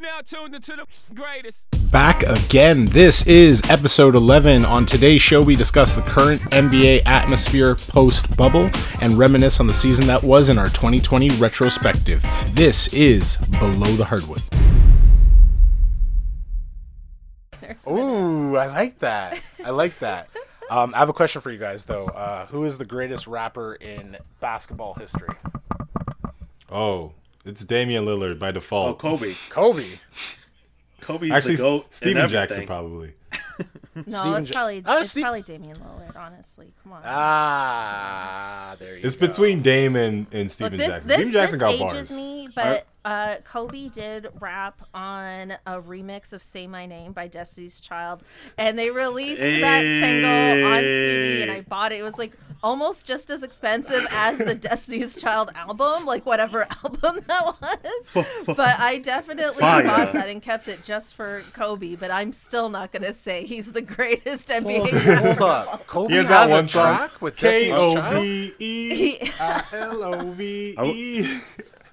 Now tuned into the greatest. Back again. This is episode 11. On today's show, we discuss the current NBA atmosphere post bubble and reminisce on the season that was in our 2020 retrospective. This is Below the Hardwood. Ooh, I like that. I like that. Um, I have a question for you guys, though. Uh, who is the greatest rapper in basketball history? Oh, it's Damian Lillard by default. Oh, default. Kobe. Kobe. Kobe's Actually, the goat. in Steven Jackson probably. No, Steven it's probably Oh, it's Steve- probably Damian Lillard. Honestly, come on. Ah, there you It's go. between Dame and, and Look, Steven this Jackson. this, Steven Jackson this got ages bars. me, but uh, Kobe did rap on a remix of "Say My Name" by Destiny's Child, and they released that single on CD, and I bought it. It was like almost just as expensive as the Destiny's Child album, like whatever album that was. But I definitely Fire. bought that and kept it just for Kobe. But I'm still not gonna say he's the greatest NBA. Hold, rapper. hold up. Kobe He has has, that a one song. track with K Destiny's O Child? B E L O V E.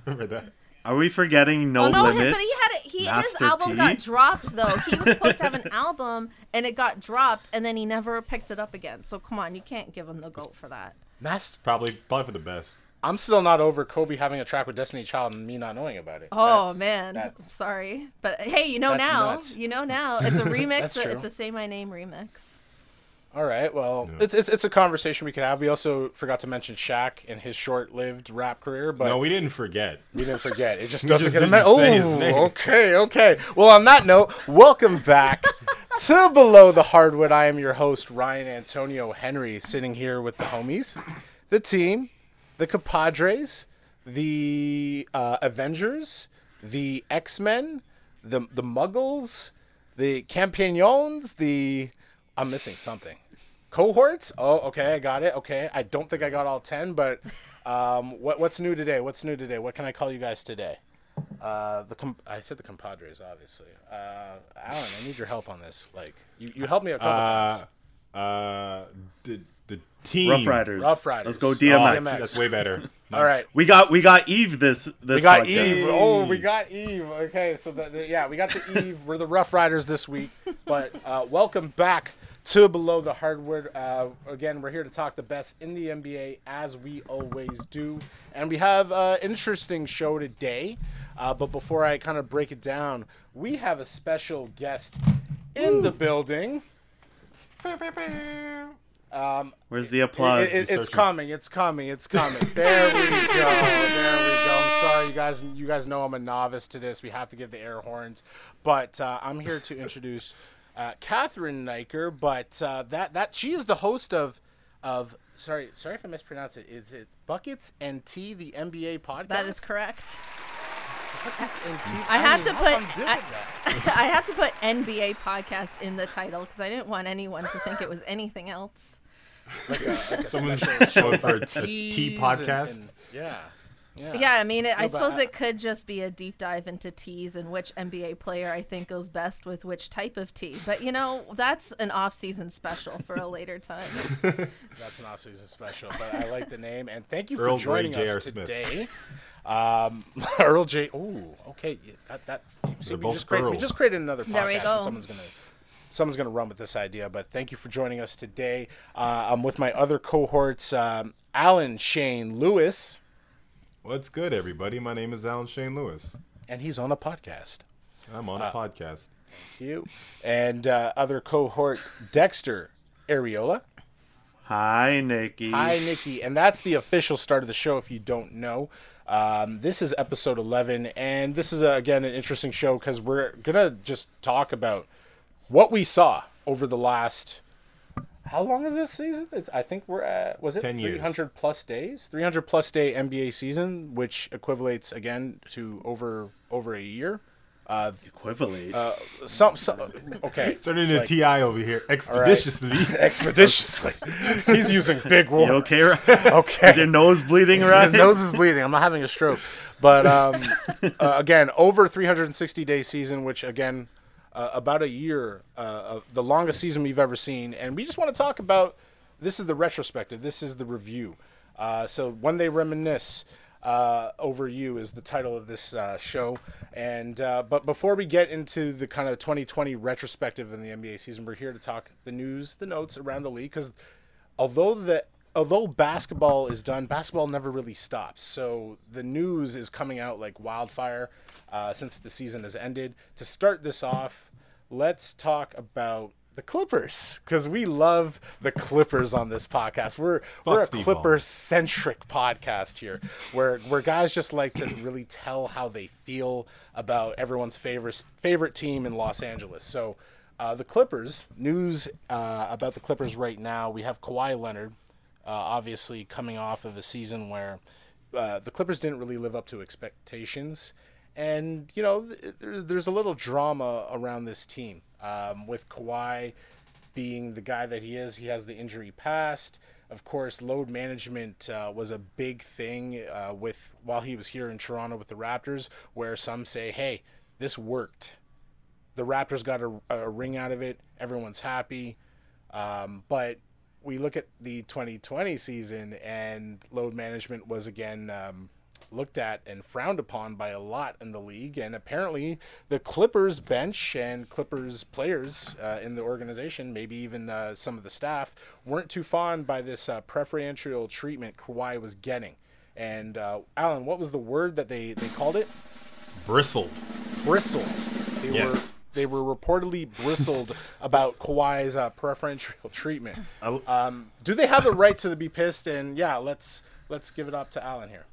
Remember that? Are we forgetting No Oh no, Limits? his, but he had it. He his album P? got dropped though. He was supposed to have an album, and it got dropped, and then he never picked it up again. So come on, you can't give him the goat for that. That's Probably, probably for the best. I'm still not over Kobe having a track with Destiny Child and me not knowing about it. Oh That's- man, that's- sorry, but hey, you know now. nuts. You know now. It's a remix. That's true. it's a Say My Name remix. All right. Well, it's, it's it's a conversation we could have. We also forgot to mention Shaq and his short-lived rap career, but No, we didn't forget. we didn't forget. It just doesn't just get a didn't me- say his name. Okay, okay. Well, on that note, welcome back to Below the Hardwood. I am your host Ryan Antonio Henry, sitting here with the homies, the team, the compadres, the uh, Avengers, the X Men, the the Muggles, the Campagnons, the I'm missing something. Cohorts? Oh, okay, I got it. Okay, I don't think I got all ten, but um, what what's new today? What's new today? What can I call you guys today? Uh, the com- I said the compadres, obviously. Uh, Alan, I need your help on this. Like, you, you helped me a couple Uh, times. uh, the the team. Rough Riders. Rough Riders. Let's go Oh, DMX. DMX. That's way better. All right, We got we got Eve this this we got podcast. Eve. Oh, we got Eve. Okay, so the, the- yeah, we got the Eve. We're the Rough Riders this week. But uh, welcome back to Below the Hardwood. Uh, again, we're here to talk the best in the NBA as we always do, and we have an interesting show today. Uh, but before I kind of break it down, we have a special guest in the building. Where's the applause? It- it- it's coming. It's coming. It's coming. There we go. There we go. I'm sorry, you guys. You guys know I'm a novice to this. We have to give the air horns, but uh, I'm here to introduce uh, Catherine Niker. But uh, that that she is the host of of sorry sorry if I mispronounce it. Is it Buckets and Tea, the NBA podcast? That is correct. Buckets and Tea. I had mean, to put- I'm I- had to put NBA podcast in the title because I didn't want anyone to think it was anything else. Like a, like a Someone's special going for a, a teas tea and- podcast. and- yeah. Yeah. Yeah, I mean, it, I suppose it could just be a deep dive into teas and which NBA player I think goes best with which type of tea. But you know, that's an off-season special for a later time. That's an off-season special, but I like the name and thank you for Earl Grey joining J.R. us Smith. today. Um, Earl J. Ooh, okay, yeah, that that. See, we just created, we just created another podcast. There we and go. someone's gonna someone's gonna run with this idea. But thank you for joining us today. Uh, I'm with my other cohorts, um, Alan Shane Lewis, What's good, everybody? My name is Alan Shane Lewis. and he's on a podcast. I'm on a podcast. Thank You and uh, other cohort Dexter Areola. Hi, Nikki. Hi, Nikki. And that's the official start of the show, if you don't know. Um, this is episode 11, and this is, uh, again, an interesting show because we're going to just talk about what we saw over the last. How long is this season? It's, I think we're at, was it 10 years. 300 plus days? 300 plus day NBA season, which equivalates, again, to over over a year. Uh, Equivalent. Uh, some, some, okay. Turning into like- Ti over here expeditiously. Expeditiously. He's using big words. you okay? Ryan? Okay. Is your nose bleeding, right? Ryan? nose is bleeding. I'm not having a stroke. But um, uh, again, over 360 day season, which again, uh, about a year, uh, the longest season we've ever seen. And we just want to talk about this is the retrospective. This is the review. Uh, so when they reminisce, uh, over you is the title of this uh, show. And but before we get into the kind of 2020 retrospective in the NBA season, we're here to talk the news, the notes around the league because although the although basketball is done, basketball never really stops. So the news is coming out like wildfire uh, since the season has ended. To start this off, let's talk about the Clippers because we love the Clippers on this podcast. We're we're a Steve Clipper centric podcast here, where where guys just like to really tell how they feel about everyone's favorite favorite team in Los Angeles. So. Uh, the Clippers news uh, about the Clippers right now. We have Kawhi Leonard, uh, obviously coming off of a season where uh, the Clippers didn't really live up to expectations, and you know th- there's a little drama around this team um, with Kawhi being the guy that he is. He has the injury past. Of course, load management uh, was a big thing uh, with while he was here in Toronto with the Raptors, where some say, "Hey, this worked." the Raptors got a, a ring out of it. Everyone's happy. Um, but we look at the 2020 season, and load management was again um, looked at and frowned upon by a lot in the league. And apparently, the Clippers bench and Clippers players uh, in the organization, maybe even uh, some of the staff, weren't too fond by this uh, preferential treatment Kawhi was getting. And uh, Alan, what was the word that they, they called it? Bristled. bristled. They Yes. were they were reportedly bristled about Kawhi's uh, preferential treatment. Um, do they have the right to be pissed? And yeah, let's let's give it up to Alan here.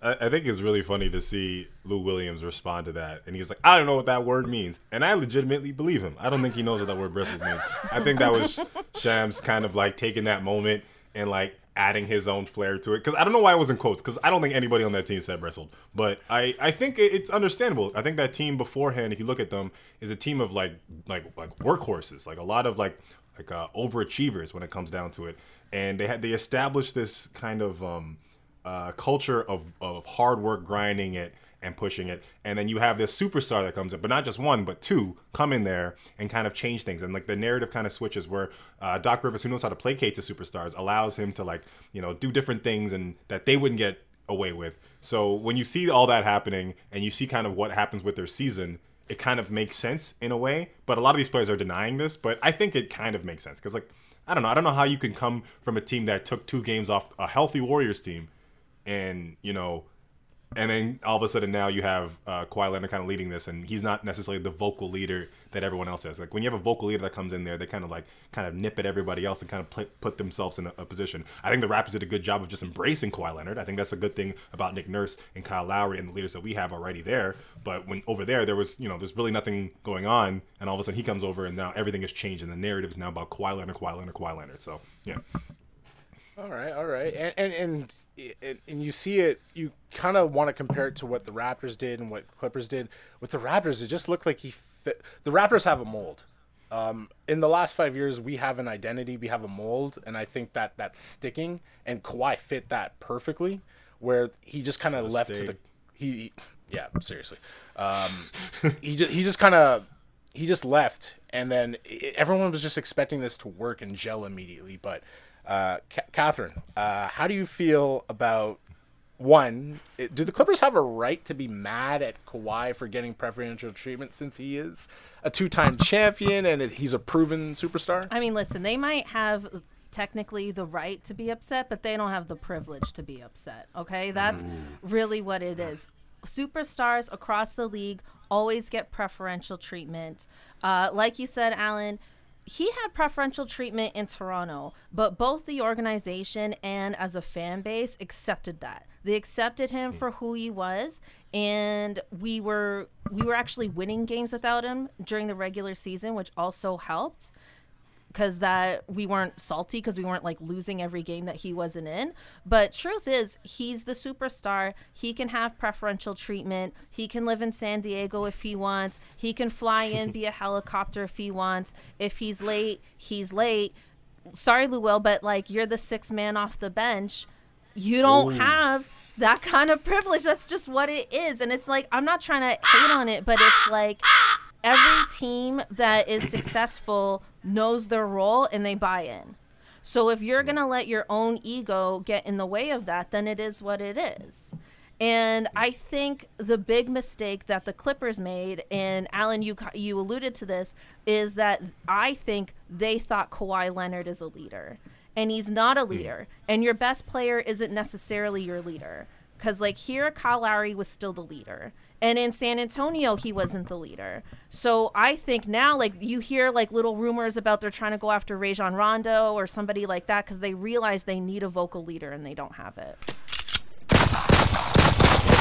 I, I think it's really funny to see Lou Williams respond to that, and he's like, "I don't know what that word means," and I legitimately believe him. I don't think he knows what that word bristled means. I think that was Shams kind of like taking that moment and like adding his own flair to it. Because I don't know why it was in quotes. Because I don't think anybody on that team said bristled, but I I think it's understandable. I think that team beforehand, if you look at them, is a team of like like like workhorses, like a lot of like like uh, overachievers when it comes down to it, and they had they established this kind of um uh, culture of, of hard work, grinding it, and pushing it. And then you have this superstar that comes in, but not just one, but two come in there and kind of change things. And like the narrative kind of switches where uh, Doc Rivers, who knows how to placate to superstars, allows him to like, you know, do different things and that they wouldn't get away with. So when you see all that happening and you see kind of what happens with their season, it kind of makes sense in a way. But a lot of these players are denying this, but I think it kind of makes sense because like, I don't know. I don't know how you can come from a team that took two games off a healthy Warriors team and you know, and then all of a sudden now you have uh, Kawhi Leonard kind of leading this, and he's not necessarily the vocal leader that everyone else is. Like when you have a vocal leader that comes in there, they kind of like kind of nip at everybody else and kind of put, themselves in a, a position. I think the Raptors did a good job of just embracing Kawhi Leonard. I think that's a good thing about Nick Nurse and Kyle Lowry and the leaders that we have already there. But when over there, there was you know there's really nothing going on, and all of a sudden he comes over, and now everything has changed, and the narrative is now about Kawhi Leonard, Kawhi Leonard, Kawhi Leonard. So yeah. All right, all right, and and and, and, you see it. You kind of want to compare it to what the Raptors did and what Clippers did. With the Raptors, it just looked like he fit. The Raptors have a mold. Um, in the last five years, we have an identity, we have a mold, and I think that that's sticking. And Kawhi fit that perfectly, where he just kind of left to the he, yeah, seriously. Um, he just he just kind of he just left, and then i everyone was just expecting this to work and gel immediately. But uh, Ca Catherine, uh, how do you feel about one? it- Do the Clippers have a right to be mad at Kawhi for getting preferential treatment since he is a two-time champion and he's a proven superstar? I mean, listen, they might have technically the right to be upset, but they don't have the privilege to be upset. Okay, that's really what it is. Superstars across the league always get preferential treatment. Uh, like you said, Alan, he had preferential treatment in Toronto, but both the organization and as a fan base accepted that. They accepted him for who he was, and we were we were actually winning games without him during the regular season, which also helped because that we weren't salty because we weren't like losing every game that he wasn't in. But truth is, he's the superstar. He can have preferential treatment. He can live in San Diego if he wants. He can fly in, be a helicopter if he wants. If he's late, he's late. Sorry, Lou Will, but like you're the sixth man off the bench. You don't oh. have that kind of privilege. That's just what it is. And it's like, I'm not trying to hate on it, but it's like every team that is successful knows their role and they buy in. So if you're going to let your own ego get in the way of that, then it is what it is. And I think the big mistake that the Clippers made, and Alan, you you alluded to this, is that I think they thought Kawhi Leonard is a leader, and he's not a hmm. leader. And your best player isn't necessarily your leader, because like here, Kyle Lowry was still the leader, and in San Antonio, he wasn't the leader. So I think now, like you hear like little rumors about they're trying to go after Rajon Rondo or somebody like that because they realize they need a vocal leader and they don't have it.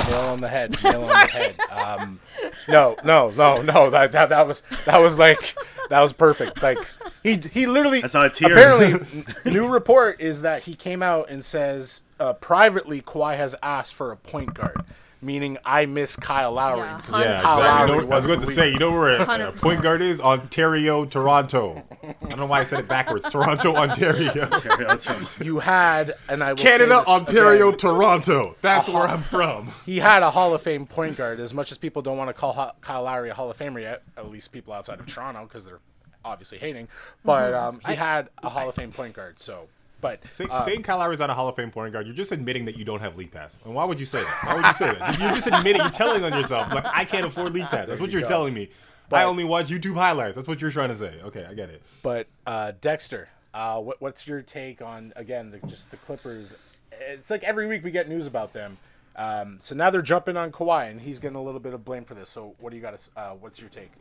Nail on the head. Nail on the head. Um, no, no, no, no. That, that that was that was like that was perfect. Like he he literally. I saw a tear. Apparently, new report is that he came out and says uh, privately Kawhi has asked for a point guard, meaning I miss Kyle Lowry Yeah, because Yeah, Kyle exactly. Lowry You know, I was going to say, you know where a, a point guard is? Ontario, Toronto. I don't know why I said it backwards. Toronto, Ontario. You had and I will say Canada, this Ontario, again, Toronto. That's where I'm from. he had a Hall of Fame point guard. As much as people don't want to call Kyle Lowry a Hall of Famer yet, at least people outside of Toronto because they're obviously hating. But um, he had a Hall of Fame point guard. So, but Say, uh, saying Kyle Lowry's not a Hall of Fame point guard, you're just admitting that you don't have league pass. And why would you say that? Why would you say that? You're just admitting, you're telling on yourself, like, I can't afford league pass. That's what you you're go. telling me. I only watch YouTube highlights. That's what you're trying to say. Okay, I get it. But uh, Dexter, uh, what, what's your take on again the, just the Clippers? It's like every week we get news about them. Um, so now they're jumping on Kawhi, and he's getting a little bit of blame for this. So what do you got? to Uh, what's your take?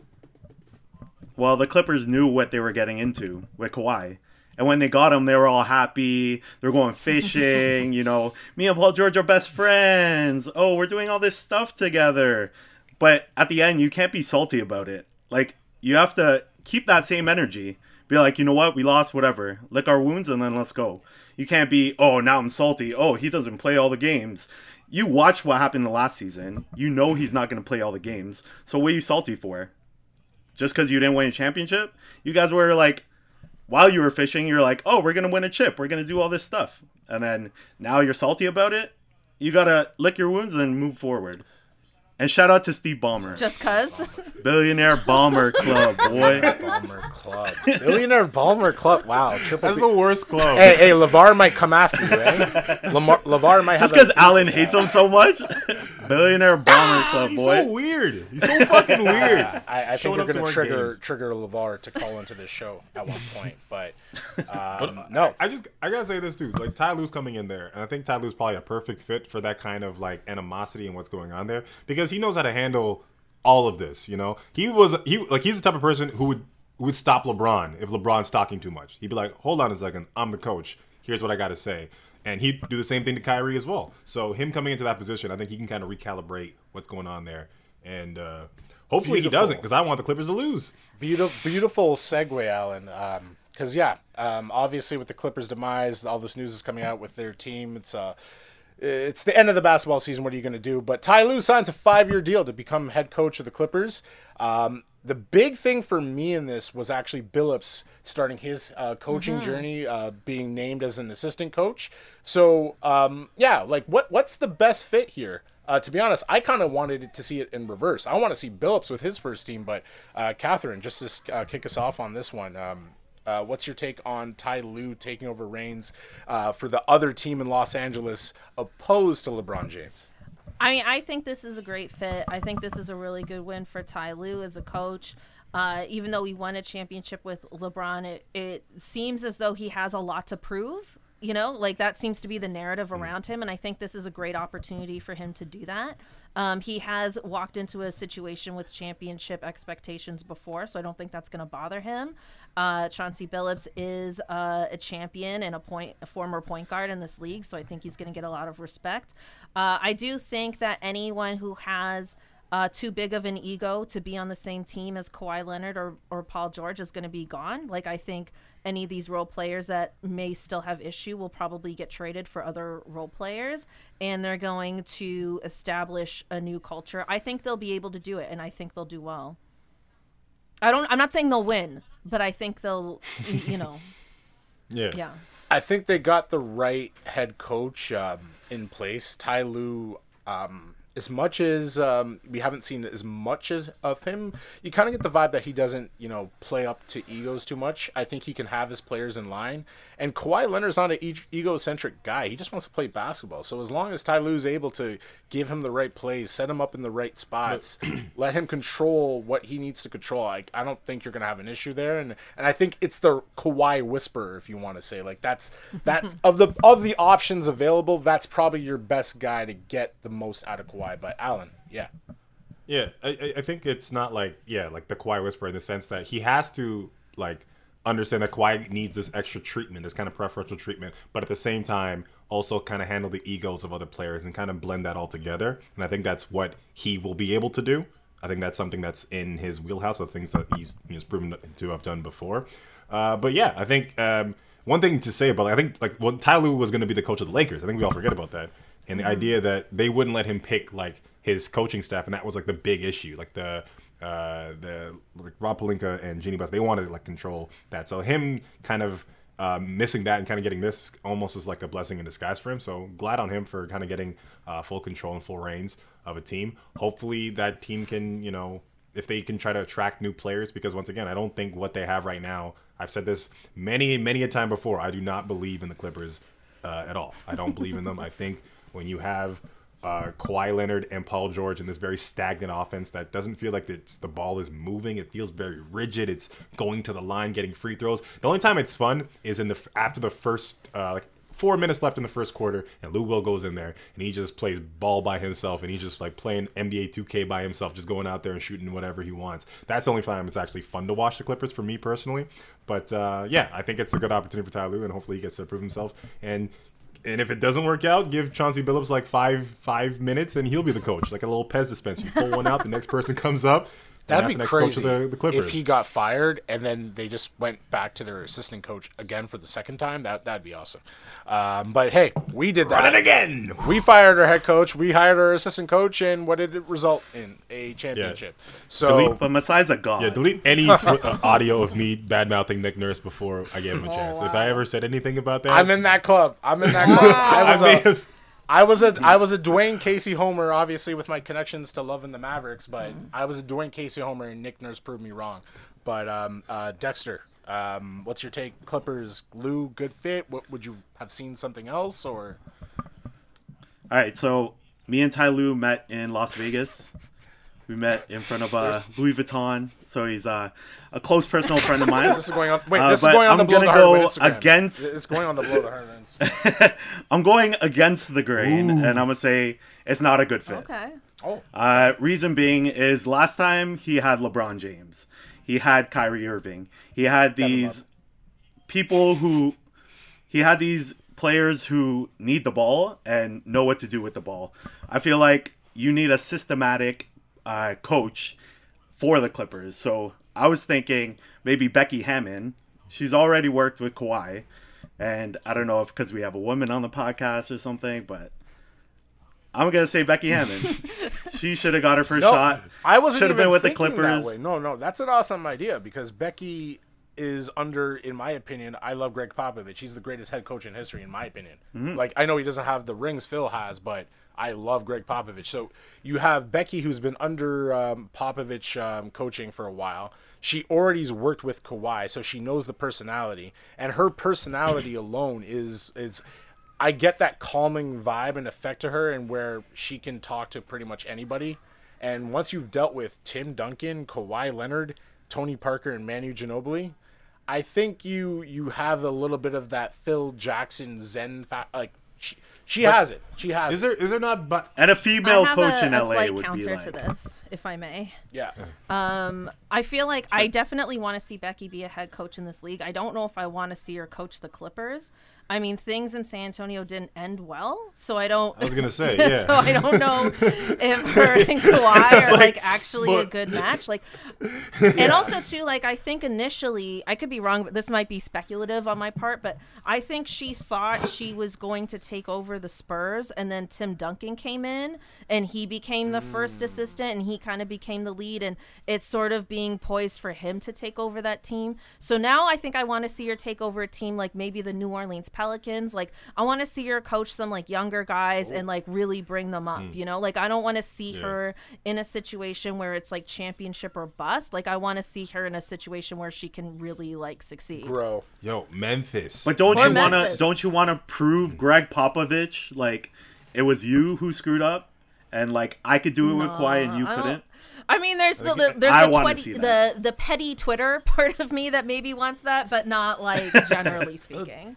well, the Clippers knew what they were getting into with Kawhi. And when they got him, they were all happy. They're going fishing. you know, me and Paul George are best friends. Oh, we're doing all this stuff together. But at the end, you can't be salty about it. Like, you have to keep that same energy. Be like, you know what? We lost, whatever. Lick our wounds and then let's go. You can't be, oh, now I'm salty. Oh, he doesn't play all the games. You watch what happened the last season. You know he's not going to play all the games. So what are you salty for? just because you didn't win a championship. You guys were like, while you were fishing, you're like, oh, we're gonna win a chip. We're gonna do all this stuff, and then now you're salty about it. You gotta lick your wounds and move forward. And shout out to Steve Ballmer, Just cuz. billionaire bomber club boy. Ballmer Club, Billionaire Ballmer Club. Wow, triple. That's B- the worst club. hey, hey, Levar might come after you, eh? Lamar, Levar might have Just because a- Alan hates him so much, billionaire bomber club He's boy. so weird. He's so fucking weird. I, I think we're gonna trigger games. trigger Levar to call into this show at one point, but um, no. I just I gotta say this too. Like Ty Lue's coming in there, and I think Ty Lue's probably a perfect fit for that kind of like animosity and what's going on there because he knows how to handle all of this. You know, he was he like he's the type of person who would who would stop LeBron if LeBron's talking too much. He'd be like, "Hold on a second, I'm the coach. Here's what I got to say." And he'd do the same thing to Kyrie as well. So him coming into that position, I think he can kind of recalibrate what's going on there, and uh, hopefully Beautiful. he doesn't because I want the Clippers to lose. Beautiful, beautiful segue, Alan. Um, because yeah, um, obviously with the Clippers' demise, all this news is coming out with their team. It's uh, it's the end of the basketball season. What are you going to do? But Ty Lue signs a five-year deal to become head coach of the Clippers. Um, the big thing for me in this was actually Billups starting his uh, coaching journey, uh, being named as an assistant coach. So um, yeah, like what what's the best fit here? Uh, to be honest, I kind of wanted to see it in reverse. I want to see Billups with his first team, but uh, Catherine, just to uh, kick us off on this one, um, uh, what's your take on Ty Lue taking over reins uh, for the other team in Los Angeles opposed to LeBron James? I mean, I think this is a great fit. I think this is a really good win for Ty Lue as a coach. Uh, even though he won a championship with LeBron, it, it seems as though he has a lot to prove. You know, like that seems to be the narrative around him, and I think this is a great opportunity for him to do that. Um, he has walked into a situation with championship expectations before, so I don't think that's going to bother him. Uh, Chauncey Billups is uh, a champion and a point, a former point guard in this league, so I think he's going to get a lot of respect. Uh, I do think that anyone who has uh, too big of an ego to be on the same team as Kawhi Leonard or, or Paul George is going to be gone. Like, I think any of these role players that may still have issue will probably get traded for other role players and they're going to establish a new culture. I think they'll be able to do it and I think they'll do well. I don't I'm not saying they'll win, but I think they'll you know, Yeah. yeah. I think they got the right head coach um, in place. Ty Lue, um, as much as um, we haven't seen as much as of him, you kind of get the vibe that he doesn't, you know, play up to egos too much. I think he can have his players in line. And Kawhi Leonard's not an e- egocentric guy. He just wants to play basketball. So as long as Ty Lue's able to give him the right plays, set him up in the right spots, let him control what he needs to control, I, I don't think you're gonna have an issue there. And and I think it's the Kawhi whisperer, if you want to say like that's that of the of the options available, that's probably your best guy to get the most out of Kawhi. But Alan, yeah. Yeah, I, I- think it's not like yeah, like the Kawhi whisper in the sense that he has to like understand that Kawhi needs this extra treatment, this kind of preferential treatment, but at the same time also kind of handle the egos of other players and kind of blend that all together. And I think that's what he will be able to do. I think that's something that's in his wheelhouse of things that he's he's proven to have done before. Uh, but yeah, I think um, one thing to say about I think like when Ty Lue was going to be the coach of the Lakers, I think we all forget about that, and the idea that they wouldn't let him pick like his coaching staff, and that was like the big issue, like the uh, the like Rob Pelinka and Jeanie Buss, they wanted to like control that. So him kind of uh, missing that and kind of getting this almost is like a blessing in disguise for him. So glad on him for kind of getting uh, full control and full reins of a team. Hopefully that team can you know if they can try to attract new players because once again I don't think what they have right now. I've said this many many a time before. I do not believe in the Clippers uh, at all. I don't believe in them. I think when you have uh, Kawhi Leonard and Paul George in this very stagnant offense that doesn't feel like it's, the ball is moving. It feels very rigid. It's going to the line, getting free throws. The only time it's fun is in the after the first uh, like four minutes left in the first quarter, and Lou Will goes in there and he just plays ball by himself, and he's just like playing NBA 2K by himself, just going out there and shooting whatever he wants. That's the only time it's actually fun to watch the Clippers for me personally. But uh, yeah, I think it's a good opportunity for Ty Lue, and hopefully he gets to prove himself. And and if it doesn't work out, give Chauncey Billups like five five minutes, and he'll be the coach, like a little Pez dispenser. You pull one out, the next person comes up. And That'd that's be the next crazy coach of the, the Clippers. if he got fired and then they just went back to their assistant coach again for the second time. That that'd be awesome. Um, but hey, we did that Run it again. We fired our head coach. We hired our assistant coach, and what did it result in? A championship. So Delete- But Masai's a god. Yeah, delete any uh, audio of me bad mouthing Nick Nurse before I gave him a chance. If I ever said anything about that, I'm in that club. I'm in that club. I I was may a, have- I was a I was a Dwane Casey Homer, obviously with my connections to Love and the Mavericks, but I was a Dwane Casey Homer, and Nick Nurse proved me wrong. But um, uh, Dexter, um, what's your take? Clippers, Lou, good fit. What would you have seen something else or? All right, so me and Ty Lue met in Las Vegas. We met in front of uh, Louis Vuitton. So he's uh, a close personal friend of mine. This is going on. Wait, Uh, this is going on I'm the blow gonna the go Instagram. against- It's going on the blow the heart. I'm going against the grain, and I'm gonna say it's not a good fit. Okay. Oh, Uh, reason being is last time he had LeBron James, he had Kyrie Irving, he had these people who he had these players who need the ball and know what to do with the ball. I feel like you need a systematic uh, coach for the Clippers. So I was thinking maybe Becky Hammon. She's already worked with Kawhi, and I don't know if because we have a woman on the podcast or something, but I'm gonna say Becky Hammon. she should have got her first no, shot. I wasn't Should have been with the Clippers. No, no, that's an awesome idea because Becky is under, in my opinion, I love Gregg Popovich. He's the greatest head coach in history, in my opinion. Mm-hmm. Like I know he doesn't have the rings Phil has, but I love Gregg Popovich. So you have Becky, who's been under um, Popovich um, coaching for a while. She already's worked with Kawhi, so she knows the personality, and her personality alone is is. I get that calming vibe and effect to her, and where she can talk to pretty much anybody. And once you've dealt with Tim Duncan, Kawhi Leonard, Tony Parker, and Manu Ginobili, I think you you have a little bit of that Phil Jackson Zen fa- like she, she has it. She has is there is there not? But And a female coach a, in a LA slight would be counter like. to this, if I may. Yeah. Um, I feel like I definitely want to see Becky be a head coach in this league. I don't know if I want to see her coach the Clippers. I mean, things in San Antonio didn't end well, so I don't. I was gonna say, yeah. so I don't know if her and Kawhi are like, like, actually a good match. Like, and also too, like I think initially I could be wrong, but this might be speculative on my part. But I think she thought she was going to take over the Spurs, and then Tim Duncan came in, and he became the first hmm. assistant, and he kind of became the lead, and it's sort of being poised for him to take over that team. So now I think I want to see her take over a team like maybe the New Orleans Pelicans. Like I want to see her coach some like younger guys and like really bring them up. Hmm. You know, like I don't want to see Yeah. her in a situation where it's like championship or bust. Like I want to see her in a situation where she can really like succeed. Grow. Yo, Memphis. But don't Or you want to? Don't you want to prove hmm. Gregg Popovich like it was you who screwed up, and like I could do it with Kawhi and you I couldn't? I mean, there's the, the there's I the 20, the the petty Twitter part of me that maybe wants that, but not like generally speaking.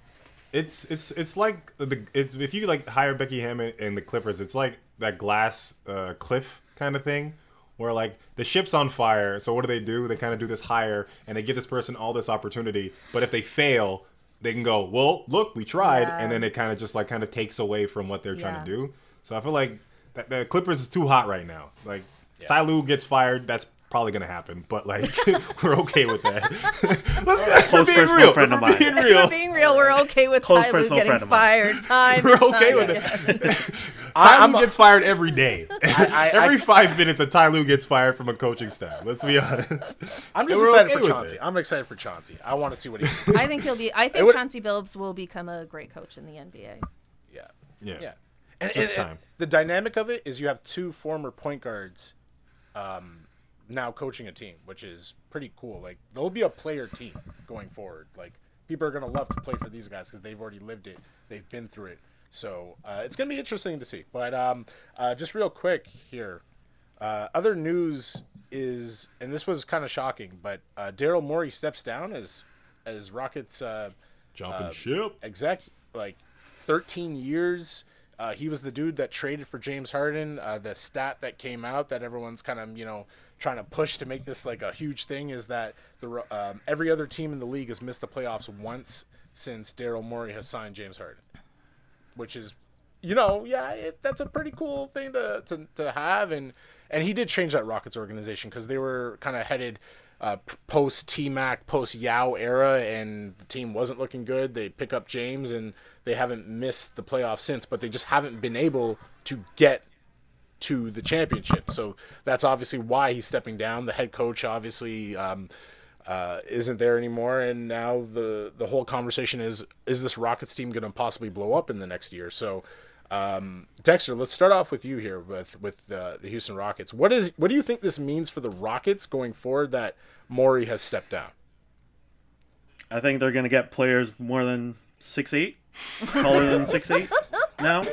It's it's it's like the it's if you like hire Becky Hammon and the Clippers, it's like that glass uh, cliff kind of thing, where like the ship's on fire. So what do they do? They kind of do this hire and they give this person all this opportunity. But if they fail, they can go, well, look, we tried, Yeah. and then it kind of just like kind of takes away from what they're trying to do. So I feel like that, the Clippers is too hot right now. Like Ty Lue gets fired, that's probably gonna happen. But like we're okay with that. Let's be, Close being personal real. friend of We're mine. being If real. we're being real, we're okay with Close Ty Lue getting friend of mine. fired. Time. We're okay time with again. it. Ty I'm- Lue gets fired every day. I- every I- five minutes, a Ty Lue gets fired from a coaching staff. Let's be honest. I'm just excited okay for Chauncey. it. I'm excited for Chauncey. I want to see what he. I think he'll be. I think would- Chauncey Billups will become a great coach in the NBA. yeah. Yeah. Yeah. And, Just and- and time. the dynamic of it is you have two former point guards um, now coaching a team, which is pretty cool. Like there'll be a player team going forward. Like people are gonna love to play for these guys because they've already lived it, they've been through it. So uh, it's gonna be interesting to see. But um, uh, just real quick here, uh, other news is, and this was kind of shocking, but uh, Daryl Morey steps down as as Rockets. Uh, Jumping ship. exec like 13 years uh, he was the dude that traded for James Harden. Uh, the stat that came out that everyone's kind of you know trying to push to make this like a huge thing is that the um, every other team in the league has missed the playoffs once since Daryl Morey has signed James Harden, which is you know yeah it, that's a pretty cool thing to, to, to have and and he did change that Rockets organization because they were kind of headed uh, post T Mac, post Yao era, and the team wasn't looking good. They pick up James, and they haven't missed the playoffs since, but they just haven't been able to get to the championship. So that's obviously why he's stepping down. The head coach obviously um, uh, isn't there anymore, and now the the whole conversation is: is this Rockets team going to possibly blow up in the next year? So. Um, Dexter, let's start off with you here with with uh, the Houston Rockets. What is what do you think this means for the Rockets going forward that Morey has stepped down? I think they're gonna get players more than six eight, taller than six eight now.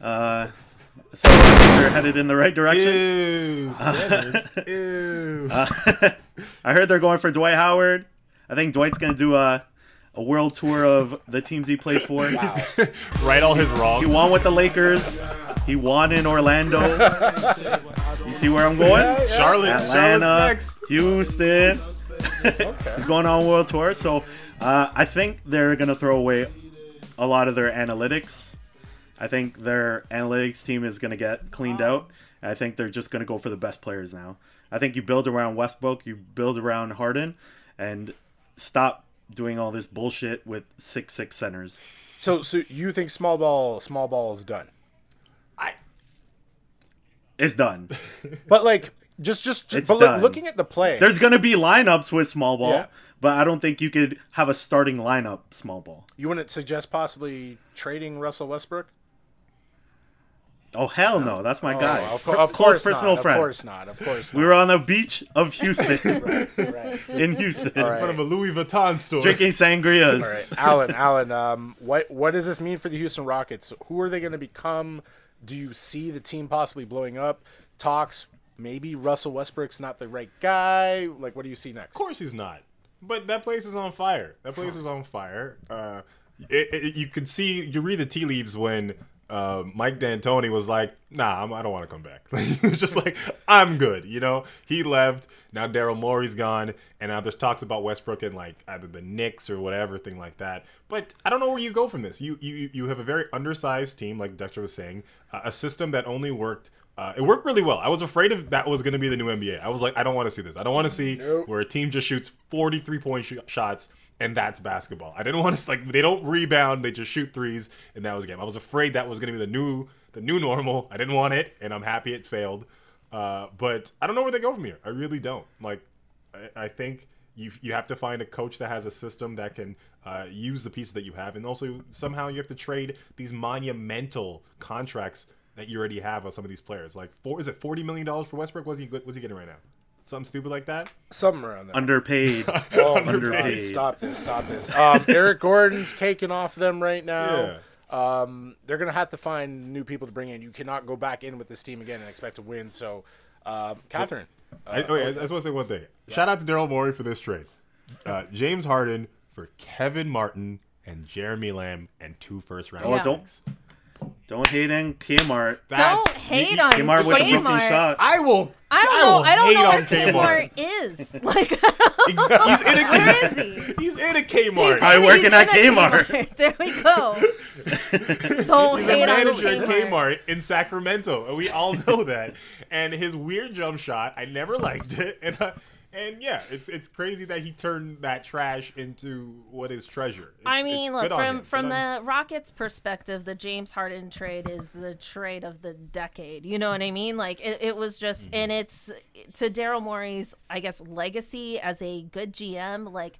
Uh, so I think they're headed in the right direction. Ew. Sanders. Ew. I heard they're going for Dwight Howard. I think Dwight's gonna do a a world tour of the teams he played for. right all his wrongs. He won with the Lakers. He won in Orlando. You see where I'm going? Charlotte. Charlotte's Atlanta, next. Houston. He's going on world tour, so uh, I think they're gonna throw away a lot of their analytics. I think their analytics team is gonna get cleaned out. I think they're just gonna go for the best players now. I think you build around Westbrook, you build around Harden, and stop doing all this bullshit with six six centers. So, so you think small ball, small ball is done? I It's done. But like, just, just, It's but look, done. looking at the play, There's gonna be lineups with small ball, Yeah. but I don't think you could have a starting lineup small ball. you wouldn't suggest possibly trading Russell Westbrook? Oh hell no, that's my guy. Oh, of, cour- of Close course personal not. friend. Of course not. Of course not. We were on the beach of Houston, right. in Houston, All in front of a Louis Vuitton store. drinking sangrias. All right, Alan, Alan, um, what what does this mean for the Houston Rockets? Who are they going to become? Do you see the team possibly blowing up? Talks maybe Russell Westbrook's not the right guy. Like, what do you see next? Of course he's not. But that place is on fire. That place is on fire. Uh, it, it, you could see, you read the tea leaves when uh, Mike D'Antoni was like, "Nah, I'm, I don't want to come back." he was just like, "I'm good." You know, he left. Now Daryl Morey's gone, and now there's talks about Westbrook and like either the Knicks or whatever thing like that. But I don't know where you go from this. You you you have a very undersized team, like Dexter was saying, uh, a system that only worked. Uh, it worked really well. I was afraid of that was going to be the new NBA. I was like, I don't want to see this. I don't want to see Nope. where a team just shoots 43 point sh- shots and that's basketball. I didn't want to like they don't rebound, they just shoot threes and that was a game. I was afraid that was going to be the new the new normal. I didn't want it and I'm happy it failed. Uh, but I don't know where they go from here. I really don't. Like I, I think you you have to find a coach that has a system that can uh, use the pieces that you have, and also somehow you have to trade these monumental contracts that you already have on some of these players. Like, four is it forty million dollars for Westbrook? What's he what's he getting right now? Something stupid like that. Something around there. Underpaid. Oh, underpaid. Stop this! Stop this! Um, Eric Gordon's caking off them right now. Yeah. Um, they're gonna have to find new people to bring in. You cannot go back in with this team again and expect to win. So, uh, Catherine, I, oh, yeah, I, I just want to say one thing. Shout out to Daryl Morey for this trade. Uh, James Harden for Kevin Martin and Jeremy Lamb and two first round Oh, Yeah. picks. don't don't hate on Kmart. Don't hate you- on Kmart with a broken Kmart. shot. I will. I don't I know. will I don't know on what Kmart. Kmart is. Like, He's in a Where is he? He's in a Kmart. I He's working in at a Kmart. There we go. Don't He's a hate on manager at Kmart. Kmart in Sacramento, and we all know that. And his weird jump shot, I never liked it, and uh, and yeah, it's it's crazy that he turned that trash into what is treasure. It's, I it's mean, look from from the. Rockets' perspective, the James Harden trade is the trade of the decade. You know what I mean? Like it, it was just, Mm-hmm. and it's to Daryl Morey's, I guess, legacy as a good GM. Like,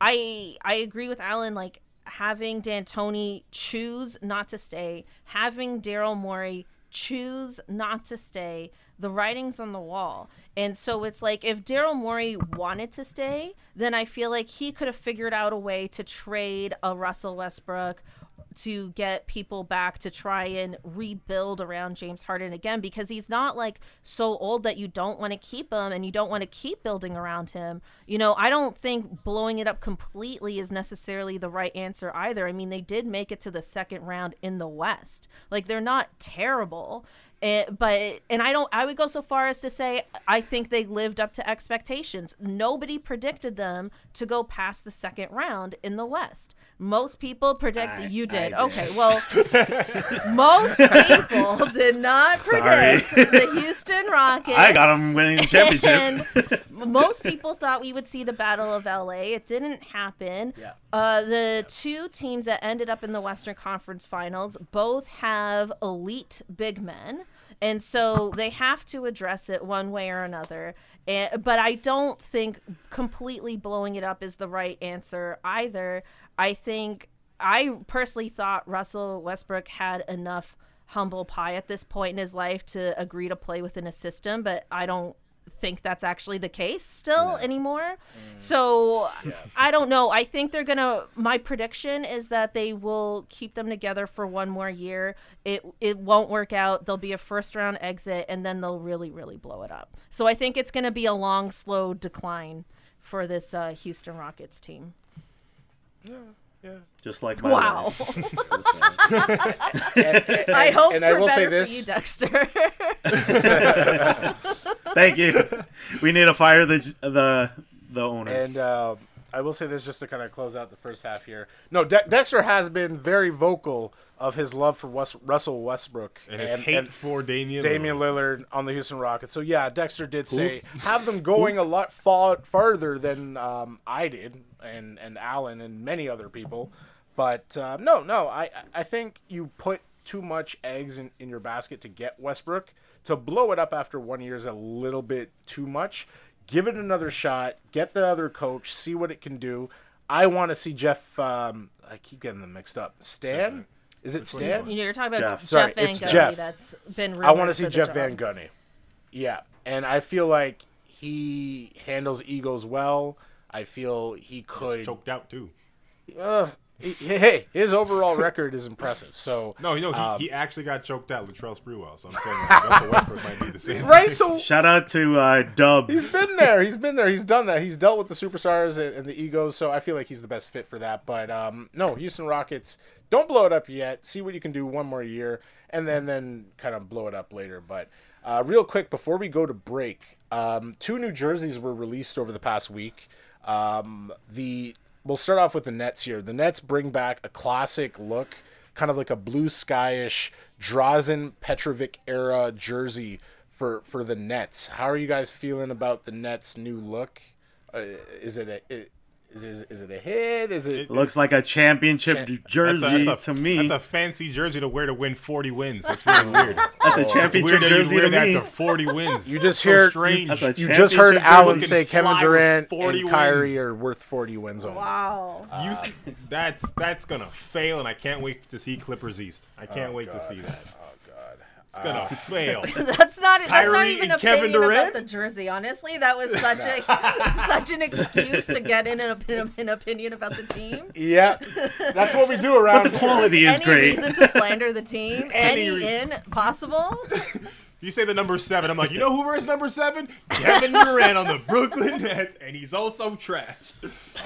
I I agree with Alan. Like having D'Antoni choose not to stay, having Daryl Morey choose not to stay. The writing's on the wall. And so it's like if Daryl Morey wanted to stay, then I feel like he could have figured out a way to trade a Russell Westbrook to get people back to try and rebuild around James Harden again because he's not like so old that you don't want to keep him and you don't want to keep building around him. You know, I don't think blowing it up completely is necessarily the right answer either. I mean, they did make it to the second round in the West. Like they're not terrible. Eh, but and I don't I would go so far as to say I think they lived up to expectations. Nobody predicted them to go past the second round in the West. Most people predicted I- you did. did. Okay, well most people did not Sorry. predict the Houston Rockets. I got them winning the championship. And most people thought we would see the Battle of LA. It didn't happen. Yeah. Uh, the two teams that ended up in the Western Conference Finals both have elite big men. And so they have to address it one way or another. And, but I don't think completely blowing it up is the right answer either. I think I personally thought Russell Westbrook had enough humble pie at this point in his life to agree to play within a system, but I don't think that's actually the case still anymore. So I don't know. I think they're gonna. My prediction is that they will keep them together for one more year. It it won't work out. There'll be a first round exit, and then they'll really really blow it up. So I think it's gonna be a long, slow decline for this uh, Houston Rockets team. Just like my Wow. life. So sad. I hope and for I will say this- for you, Dexter. Thank you. We need to fire the the the owner. And uh, I will say this just to kind of close out the first half here. No, De- Dexter has been very vocal of his love for West- Russell Westbrook and his hate for Damian. Damian Lillard on the Houston Rockets. So yeah, Dexter did say have them going a lot far farther than um, I did, and and Alan and many other people. But uh, no, no, I I think you put too much eggs in, in your basket to get Westbrook. To blow it up after one year is a little bit too much. Give it another shot. Get the other coach. See what it can do. I want to see Jeff. Um, I keep getting them mixed up. Stan. Is it one you Stan? You know, you're talking about Jeff. Jeff, Sorry, Van it's Gundy. Jeff. That's been. I want to see Jeff job. Van Gundy. Yeah, and I feel like he handles egos well. I feel he could. choked out too. Uh, he- hey, his overall record is impressive. So No, you know he, Um, he actually got choked out, Latrell Sprewell. So I'm saying like, Russell Westbrook might be the same. right, thing. so Shout out to uh, Dubs. he's been there. He's been there. He's done that. He's dealt with the superstars and, and the egos. So I feel like he's the best fit for that. But um, no, Houston Rockets, don't blow it up yet. See what you can do one more year, and then then kind of blow it up later. But uh, real quick before we go to break, um, two new jerseys were released over the past week. Um, the we'll start off with the Nets here. The Nets bring back a classic look, kind of like a blue skyish Drazen Petrovic era jersey for for the Nets. How are you guys feeling about the Nets' new look? Uh, is it a, it, Is it, is it a hit? Is it? Looks like a championship Cha- jersey that's a, to me. That's a fancy jersey to wear to win 40 wins. That's really weird. That's a oh, It's championship weird that you jersey wear to that to 40 wins. You just so strange. That's a you just heard championship Alan jersey say Kevin Durant 40 and Kyrie wins. are worth 40 wins only. Wow. You th- that's that's gonna fail, and I can't wait to see Clippers East. I can't oh, wait to see that. Oh God. It's gonna uh, fail. That's not that's not even a an Kevin opinion Durant? about the jersey. Honestly, that was such a such an excuse to get in an, opinion- an opinion about the team. Yeah, that's what we do around But the quality is Any great. reason to slander the team? Any Any, in possible? You say the number seven, I'm like, you know who wears number seven? Kevin Durant on the Brooklyn Nets, and he's also trash.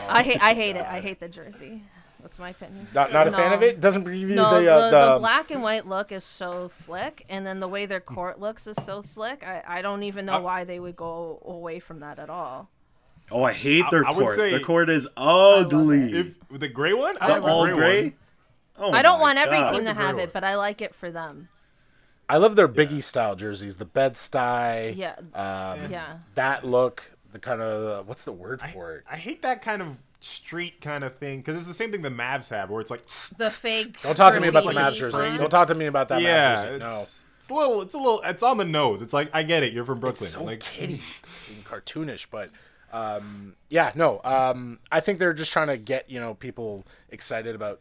I hate I hate it. I hate the jersey. That's my opinion. Not, not a fan of it. Doesn't give you No, the, the, uh, the, the, black and white look is so slick, and then the way their court looks is so slick. I, I don't even know why they would go away from that at all. Oh, I hate their I would court. say- Their court is ugly. If the gray one, I The like the all gray, gray. one. Oh I don't my want every God. team to have one. it, but I like it for them. I love their Biggie style jerseys. The bed style. Yeah. Um, Yeah. That look. The kind of what's the word for it? I hate that kind of street kind of thing because it's the same thing the Mavs have, where it's like, The fake. Don't talk to me about the graffiti Mavs jersey. Don't talk to me about that Mavs yeah, jersey. No. it's, it's a little, it's a little, it's on the nose. It's like I get it, you're from Brooklyn, so like kiddie and cartoonish, but um, yeah, no. Um, I think they're just trying to get you know people excited about like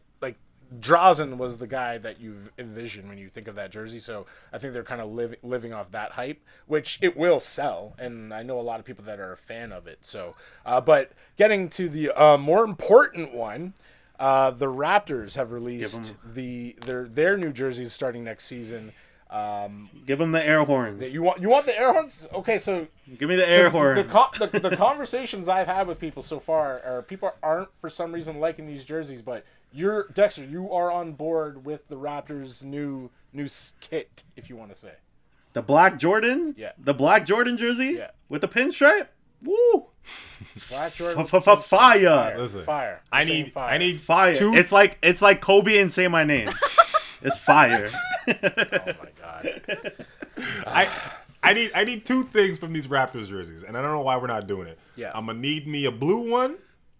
Drazen was the guy that you envision when you think of that jersey. So I think they're kind of liv- living off that hype, which it will sell, and I know a lot of people that are a fan of it. So, uh, but getting to the uh, more important one. Uh, the Raptors have released the their their new jerseys starting next season. Um, Give them the air horns. you want you want the air horns? Okay, so Give me the air the, horns. co- the, the conversations I've had with people so far are people aren't for some reason liking these jerseys, but you're Dexter. You are on board with the Raptors' new new s- kit, if you want to say. The black Jordan? Yeah. The black Jordan jersey? Yeah. With the pinstripe? Woo! Black Jordan, fire, Listen, fire. I need, fire. I need Fire. two. It's like it's like Kobe and say my name. it's fire. Oh my god. I I need I need two things from these Raptors jerseys, and I don't know why we're not doing it. Yeah. I'm gonna need me a blue one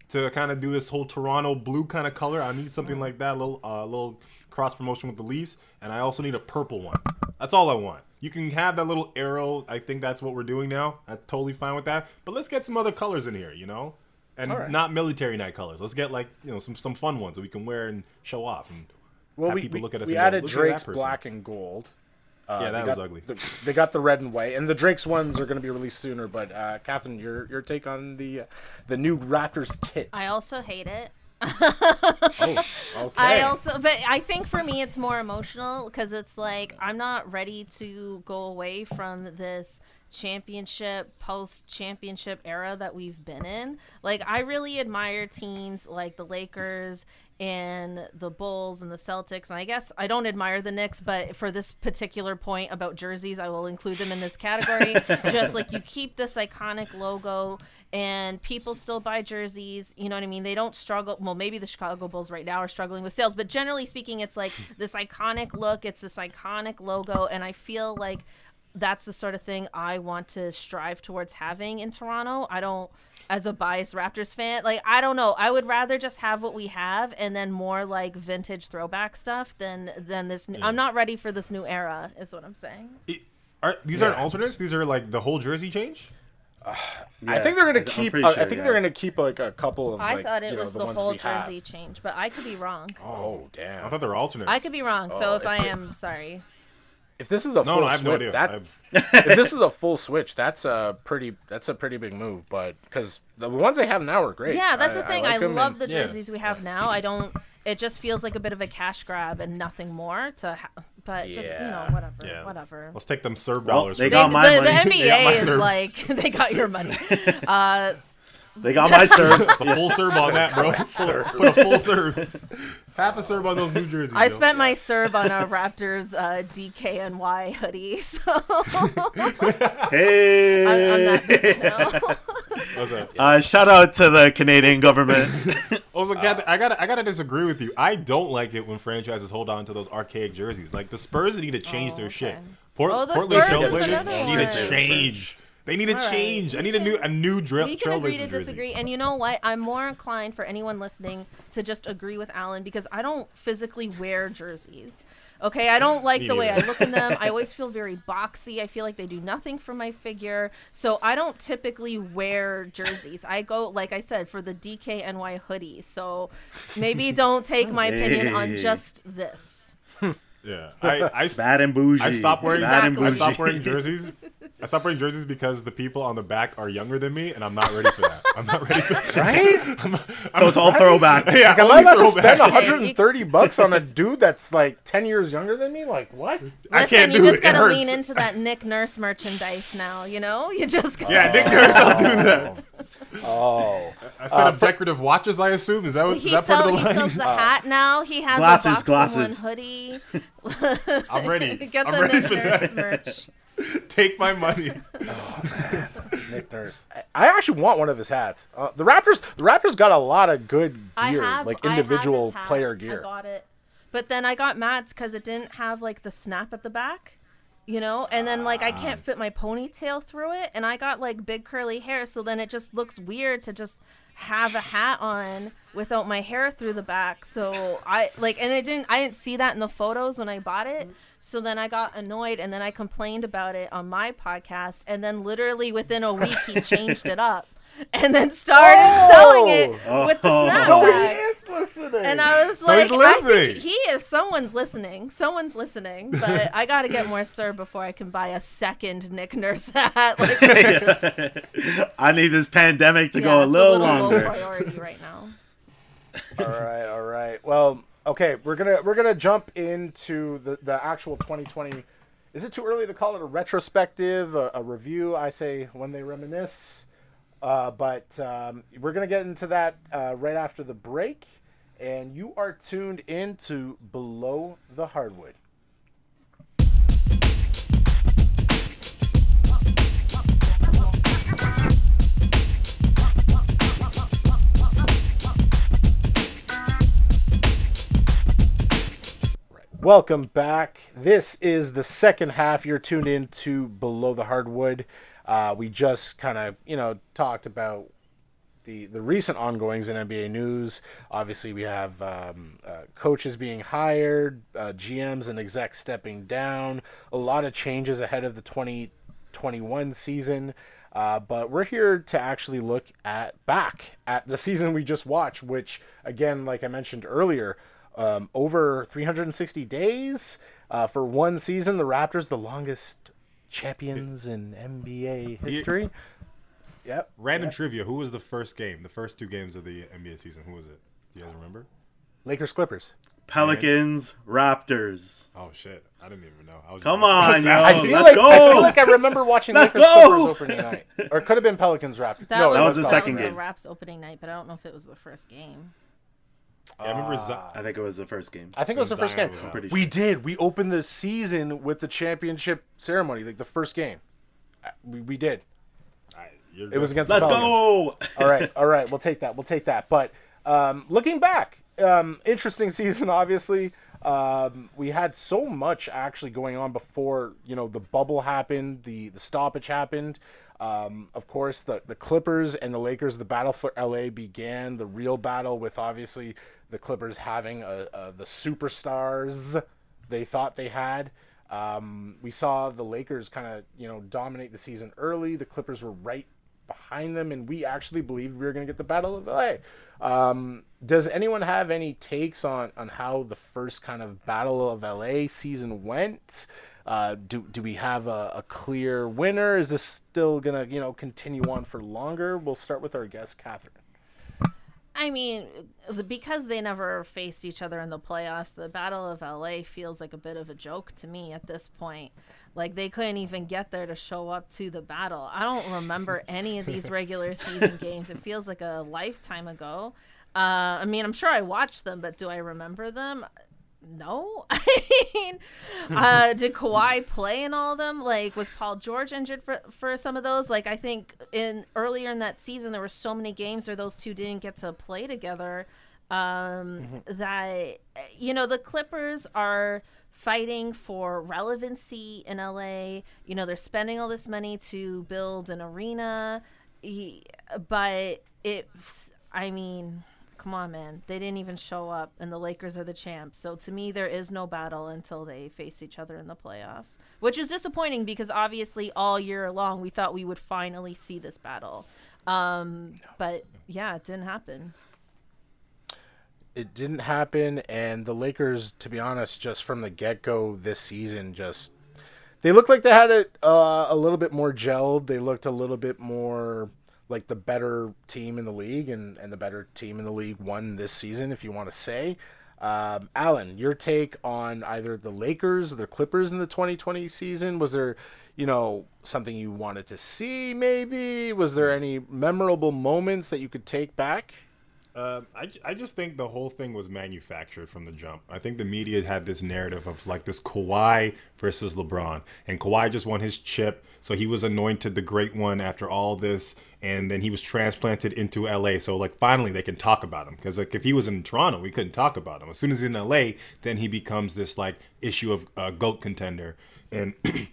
to kind of do this whole Toronto blue kind of color. I need something like that, a little uh, little cross promotion with the Leafs, and I also need a purple one. That's all I want. You can have that little arrow. I think that's what we're doing now. I'm totally fine with that. But let's get some other colors in here, you know, and right. not military night colors. Let's get like you know some some fun ones that we can wear and show off and Well, have we, people we, look at us. we and go, added "Look at that Drake's black and gold. Uh, Yeah, that was got ugly. the- they got the red and white, and the Drake's ones are going to be released sooner. But uh, Catherine, your your take on the uh, the new Raptors kit? I also hate it. okay. I also, but I think for me it's more emotional because it's like I'm not ready to go away from this championship, post championship era that we've been in. Like, I really admire teams like the Lakers and the Bulls and the Celtics. And I guess I don't admire the Knicks, but for this particular point about jerseys, I will include them in this category. Just like you keep this iconic logo and people still buy jerseys. You know what I mean? They don't struggle. Well, maybe the Chicago Bulls right now are struggling with sales, but generally speaking, it's like this iconic look, it's this iconic logo, and I feel like that's the sort of thing I want to strive towards having in Toronto. I don't, as a biased Raptors fan, like I don't know. I would rather just have what we have and then more like vintage throwback stuff than than this. New, I'm not ready for this new era, is what I'm saying. It- are, these aren't alternates. These are like the whole jersey change. I think they're gonna keep. pretty uh, I think yeah. they're gonna keep like a couple of. I like, thought it you know, was the, the, whole we have. jersey change, but I could be wrong. Oh damn! I thought they were alternates. I could be wrong. So Oh, if if I am sorry, If this is a No, full no, I have no switch, idea. that if this is a full switch, that's a pretty that's a pretty big move. But because the ones they have now are great. yeah, that's the thing. I, like 'em love and- the yeah. jerseys we have now. I don't. It just feels like a bit of a cash grab and nothing more to. Ha- but just you know whatever, Yeah. whatever. Let's take them CERB Well, dollars. they for got that. my the, the money. They got my NBA is like they got your money. Uh, They got my CERB. It's a full CERB on that, bro. Full, Put a full CERB. Half a CERB on those New Jerseys. I yo. spent my CERB on a Raptors uh, DKNY hoodie, so Hey. I'm, I'm that bitch now. Uh, shout out to the Canadian government. Also, Kat, I gotta, I gotta disagree with you. I don't like it when franchises hold on to those archaic jerseys. Like the Spurs need to change Oh, their shit. okay. Port- Oh, the Portland Spurs is Trailblazers need to change. They need a right. change. I need a new a new drill. we can agree to jersey. disagree. And you know what? I'm more inclined for anyone listening to just agree with alan because i don't physically wear jerseys. Okay? I don't like the way i look in them. I always feel very boxy. I feel like they do nothing for my figure. So i don't typically wear jerseys. I go like i said for the dkny hoodie so maybe don't take my opinion on just this Yeah, I I, Bad and bougie. I stopped wearing Bad and I bougie. stopped wearing jerseys. I stopped wearing jerseys because the people on the back are younger than me, and I'm not ready for that. I'm not ready for that. Right? So it's all throwbacks. Yeah, Like, am only I about to spend 130 bucks on a dude that's like 10 years younger than me? Like, what? I Listen, can't you do just it. It gotta hurts. lean into that Nick Nurse merchandise now. You know, you just gotta Yeah, Nick Nurse, I'll do that. Oh. Oh. A set of decorative watches, I assume. Is that what, is that part sell, of the line? he line? sells the hat now. He has Glasses, a box glasses. one hoodie. I'm ready. Get I'm the ready Nick for Nurse that. merch. Take my money. Nick Nurse. I- I actually want one of his hats. Uh, the Raptors, the Raptors got a lot of good gear, have like individual his hat. player I gear. got it, but then I got mad because it didn't have like the snap at the back. You know, and then like I can't fit my ponytail through it, and I got like big curly hair, so then it just looks weird to just have a hat on without my hair through the back. So I like, and it didn't. I didn't see that in the photos when I bought it. Mm-hmm. So then I got annoyed, and then I complained about it on my podcast, and then literally within a week he changed it up, and then started selling it oh. with the Oh. snapback. So he is listening. And I was So like, he's I think he if someone's listening, someone's listening, but I got to get more sir before I can buy a second Nick Nurse hat. Like, I need this pandemic to yeah, go a it's little, longer. priority right now. all right, all right. Well, okay, we're gonna we're gonna jump into the the actual 2020. Is it too early to call it a retrospective, a, a review? I say when they reminisce. Uh, but um, we're gonna get into that uh, right after the break, and you are tuned into Below the Hardwood. Welcome back. This is the second half. You're tuned in to Below the Hardwood. Uh, we just kind of, you know, talked about the the recent ongoings in NBA news. Obviously, we have um, uh, coaches being hired, uh, GMs and execs stepping down. A lot of changes ahead of the 2021 season. Uh, but we're here to actually look at back at the season we just watched, which again, like I mentioned earlier, um, over 360 days uh, for one season. The Raptors, the longest champions in NBA history. Yep. Random trivia: Who was the first game? The first two games of the NBA season. Who was it? Do you guys remember? Lakers Clippers. Pelicans, Raptors. Oh shit! I didn't even know. I was just Come on, yo. I feel let's like go. I feel like I remember watching Let's Lakers go. Clippers opening night, or it could have been Pelicans Raptors. That no, was, it was the second game. the Raps opening night, but I don't know if it was the first game. Yeah, I remember. Z- I think it was the first game. I think it was the first Zion game. was out. Pretty We sure. did. We opened the season with the championship ceremony, like the first game. Uh, We, we did. I- you're It was against Let's Pelicans. go. all right, all right. We'll take that. We'll take that. But um, looking back, um, interesting season. Obviously, um, we had so much actually going on before you know the bubble happened, the the stoppage happened. Um, of course, the the Clippers and the Lakers, the battle for LA began. The real battle with obviously the Clippers having a, a, the superstars they thought they had. Um, we saw the Lakers kind of you know dominate the season early. The Clippers were right behind them, and we actually believed we were going to get the Battle of LA. Um, does anyone have any takes on on how the first kind of Battle of LA season went? Uh, do do we have a, a clear winner? Is this still gonna you know continue on for longer? We'll start with our guest, Catherine. I mean, the- because they never faced each other in the playoffs, the Battle of LA feels like a bit of a joke to me at this point. Like they couldn't even get there to show up to the battle. I don't remember any of these regular season games. It feels like a lifetime ago. Uh, I mean, I'm sure I watched them, but do I remember them? No. I mean, uh, did Kawhi play in all of them? Like, was Paul George injured for for some of those? Like, I think in earlier in that season there were so many games where those two didn't get to play together. Um, that you know the Clippers are fighting for relevancy in LA. You know, they're spending all this money to build an arena, but it. I mean, come on, man. They didn't even show up, and the Lakers are the champs. So to me, there is no battle until they face each other in the playoffs, which is disappointing because obviously all year long we thought we would finally see this battle. Um, but yeah, it didn't happen. It didn't happen, and the Lakers, to be honest, just from the get go this season, just they looked like they had it uh, a little bit more gelled. They looked a little bit more like the better team in the league, and, and the better team in the league won this season, if you want to say. Um, Alan, your take on either the Lakers or the Clippers in the 2020 season? Was there, you know, something you wanted to see? Maybe was there any memorable moments that you could take back? Uh, I, I just think the whole thing was manufactured from the jump. I think the media had this narrative of like this Kawhi versus LeBron, and Kawhi just won his chip, so he was anointed the great one after all this, and then he was transplanted into LA. So like finally they can talk about him because like if he was in Toronto, we couldn't talk about him. As soon as he's in LA, then he becomes this like issue of uh, goat contender, and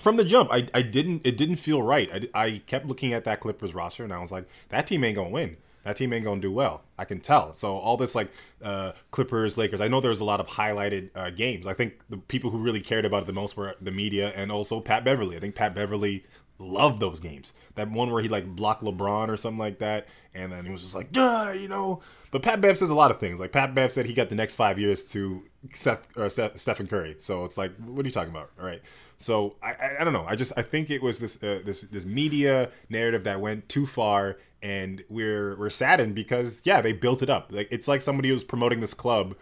from the jump, I, I didn't it didn't feel right. I, I kept looking at that Clippers roster and I was like, that team ain't gonna win that team ain't gonna do well. I can tell. So all this like uh, Clippers, Lakers. I know there was a lot of highlighted uh, games. I think the people who really cared about it the most were the media and also Pat Beverley. I think Pat Beverley loved those games. That one where he like blocked LeBron or something like that, and then he was just like, "Duh," you know. But Pat Bev says a lot of things. Like Pat Bev said, he got the next five years to Seth, or Seth, Stephen Curry. So it's like, what are you talking about? All right. So I, I, I don't know. I just I think it was this uh, this this media narrative that went too far and we're we're saddened because yeah, they built it up. Like it's like somebody was promoting this club,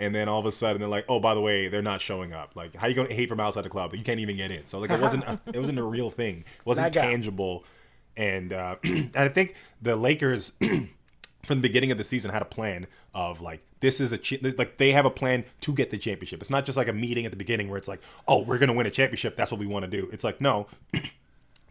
and then all of a sudden they're like, oh, by the way, they're not showing up. Like, how you gonna hate from outside the club? But you can't even get in. So like, it wasn't a, it wasn't a real thing. It wasn't tangible, and uh, and I think the Lakers. from the beginning of the season had a plan of like this is a ch- like they have a plan to get the championship. It's not just like a meeting at the beginning where it's like, "Oh, we're going to win a championship. That's what we want to do." It's like, "No,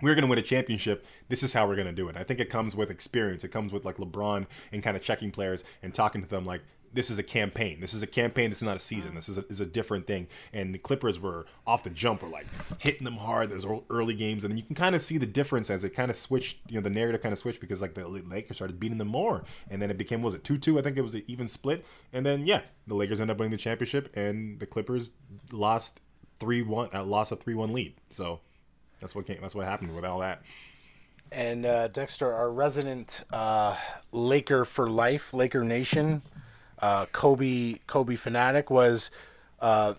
we're going to win a championship. This is how we're going to do it. I think it comes with experience. It comes with like LeBron and kind of checking players and talking to them like this is a campaign. This is a campaign. This is not a season. This is a, is a different thing. And the Clippers were off the jump, were like hitting them hard. There's early games, and then you can kind of see the difference as it kind of switched. You know, the narrative kind of switched because like the Lakers started beating them more, and then it became was it two two? I think it was an even split, and then yeah, the Lakers ended up winning the championship, and the Clippers lost three one, uh, lost a three one lead. So that's what came. That's what happened with all that. And uh, Dexter, our resident uh, Laker for life, Laker Nation, uh, Kobe Kobe fanatic, was uh,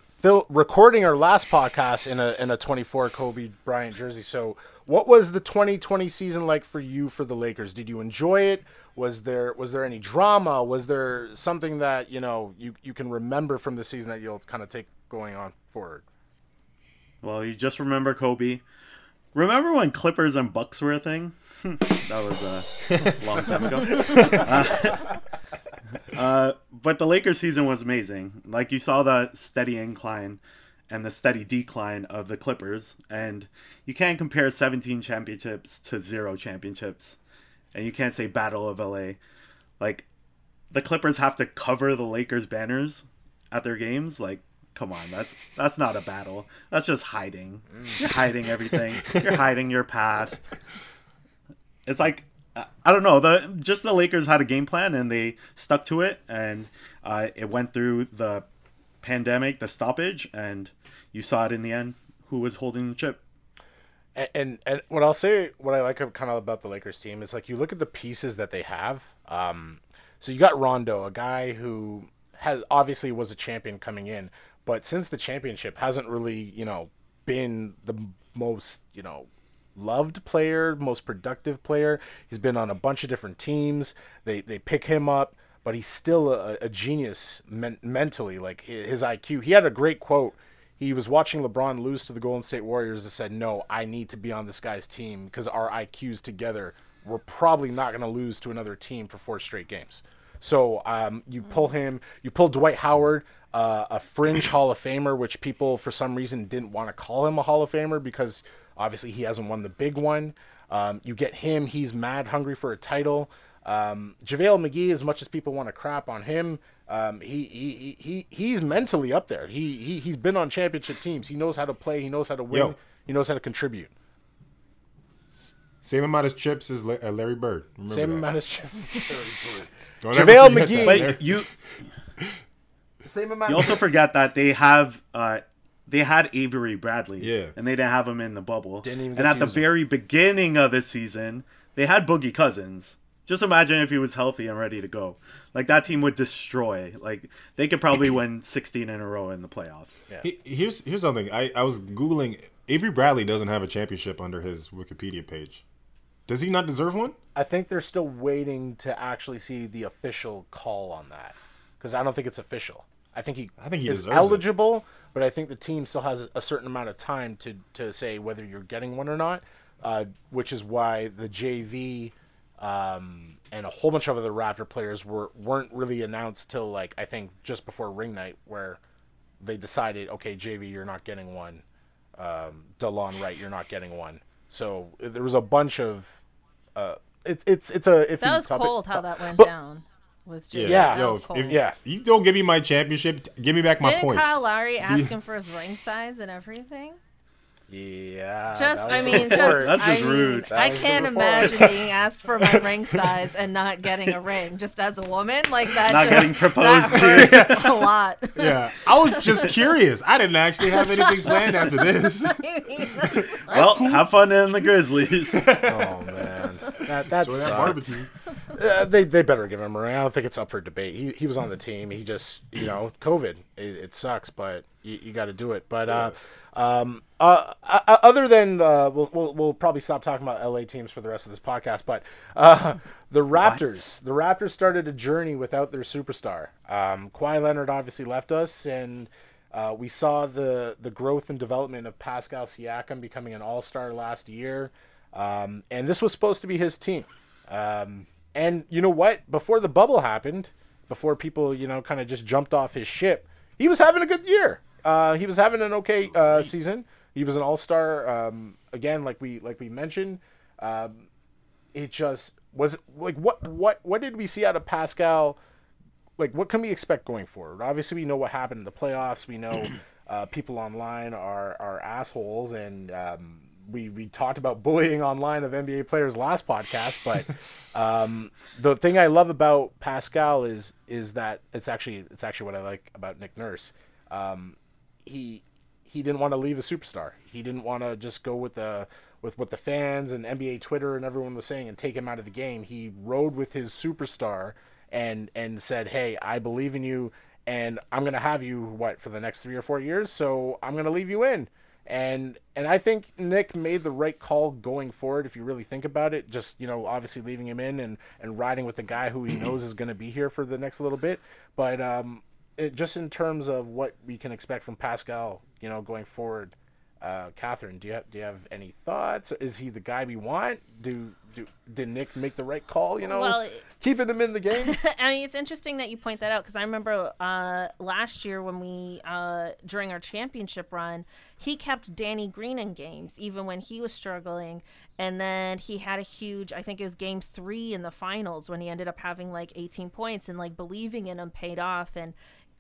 recording our last podcast in a in a 24 Kobe Bryant jersey. So, what was the 2020 season like for you for the Lakers? Did you enjoy it? Was there was there any drama? Was there something that you know you you can remember from the season that you'll kind of take going on forward? Well, you just remember Kobe. Remember when Clippers and Bucks were a thing? that was a long time ago. Uh, uh, but the Lakers season was amazing. Like you saw the steady incline and the steady decline of the Clippers, and you can't compare 17 championships to zero championships, and you can't say Battle of LA. Like the Clippers have to cover the Lakers banners at their games. Like come on, that's that's not a battle. That's just hiding. You're hiding everything. You're hiding your past. It's like I don't know. The just the Lakers had a game plan and they stuck to it, and uh, it went through the pandemic, the stoppage, and you saw it in the end. Who was holding the chip? And, and, and what I'll say, what I like kind of about the Lakers team is like you look at the pieces that they have. Um, so you got Rondo, a guy who has obviously was a champion coming in, but since the championship hasn't really, you know, been the most, you know, loved player, most productive player. He's been on a bunch of different teams. They they pick him up, but he's still a, a genius men- mentally. Like his IQ. He had a great quote. He was watching LeBron lose to the Golden State Warriors and said, "No, I need to be on this guy's team because our IQs together, we're probably not going to lose to another team for four straight games." So um, you pull him, you pull Dwight Howard uh, a fringe Hall of Famer, which people for some reason didn't want to call him a Hall of Famer because obviously he hasn't won the big one. Um, you get him; he's mad hungry for a title. Um, JaVale McGee, as much as people want to crap on him, um, he, he he he's mentally up there. He, he he's been on championship teams. He knows how to play. He knows how to win. Yo. He knows how to contribute. Same amount of chips as uh, Larry Bird. Remember Same that. amount of Don't JaVale forget McGee- that. But you same amount. you also forget that they have uh they had Avery Bradley. Yeah. And they didn't have him in the bubble. Didn't even and at the use him. very beginning of the season, they had Boogie Cousins. Just imagine if he was healthy and ready to go. Like that team would destroy. Like they could probably win 16 in a row in the playoffs. He- Here's here's something. I, I was googling. Avery Bradley doesn't have a championship under his Wikipedia page. Does he not deserve one? I think they're still waiting to actually see the official call on that because I don't think it's official. I think he, I think he is deserves it. But I think the team still has a certain amount of time to to say whether you're getting one or not. Uh, which is why the JV um, and a whole bunch of other Raptor players were weren't really announced till like I think just before ring night where they decided okay JV you're not getting one, um, Delon Wright you're not getting one. So there was a bunch of uh, it, it's it's a iffy That was topic. cold how that went But- down with Jimmy. Yeah. that Yo, if- Yeah. you don't give me my championship, give me back my Didn't points. Kyle Lowry See- ask him for his ring size and everything? Yeah. Just, I mean, just, That's just I mean, rude. That I can't imagine being asked for my ring size and not getting a ring. Just as a woman, like that. Not just, getting proposed that to. hurts a lot. Yeah, I was just curious. I didn't actually have anything planned after this. well, have fun in the Grizzlies. Oh man, that that Enjoy that sucks. barbecue. Uh, they they better give him a ring. I don't think it's up for debate. He he was on the team. He just you know COVID. It, it sucks, but you, you got to do it. But uh, um, uh, uh, other than uh, we'll, we'll we'll probably stop talking about LA teams for the rest of this podcast. But uh, the Raptors, the Raptors started a journey without their superstar. Um, Kawhi Leonard obviously left us, and uh, we saw the the growth and development of Pascal Siakam becoming an All Star last year. Um, and this was supposed to be his team. Um, and you know what? Before the bubble happened, before people, you know, kind of just jumped off his ship, he was having a good year. Uh, he was having an okay uh, season. He was an all star. Um, again, like we like we mentioned, um, it just was like what what what did we see out of Pascal? Like what can we expect going forward? Obviously, we know what happened in the playoffs. We know uh, people online are are assholes, and um, we we talked about bullying online of NBA players last podcast. But um, the thing I love about Pascal is is that it's actually it's actually what I like about Nick Nurse. Um, he he didn't want to leave a superstar. He didn't want to just go with the with what the fans and NBA Twitter and everyone was saying and take him out of the game. He rode with his superstar and and said, "Hey, I believe in you, and I'm gonna have you what for the next three or four years. So I'm gonna leave you in." And and I think Nick made the right call going forward. If you really think about it, just you know, obviously leaving him in and and riding with the guy who he knows is going to be here for the next little bit. But um, it, just in terms of what we can expect from Pascal, you know, going forward. Uh, Catherine, do you have, do you have any thoughts? Is he the guy we want? Do do did Nick make the right call? You know, Well, keeping him in the game. I mean, it's interesting that you point that out because I remember uh, last year when we, uh, during our championship run, he kept Danny Green in games, even when he was struggling. And then he had a huge, I think it was game three in the finals when he ended up having like 18 points and like believing in him paid off. And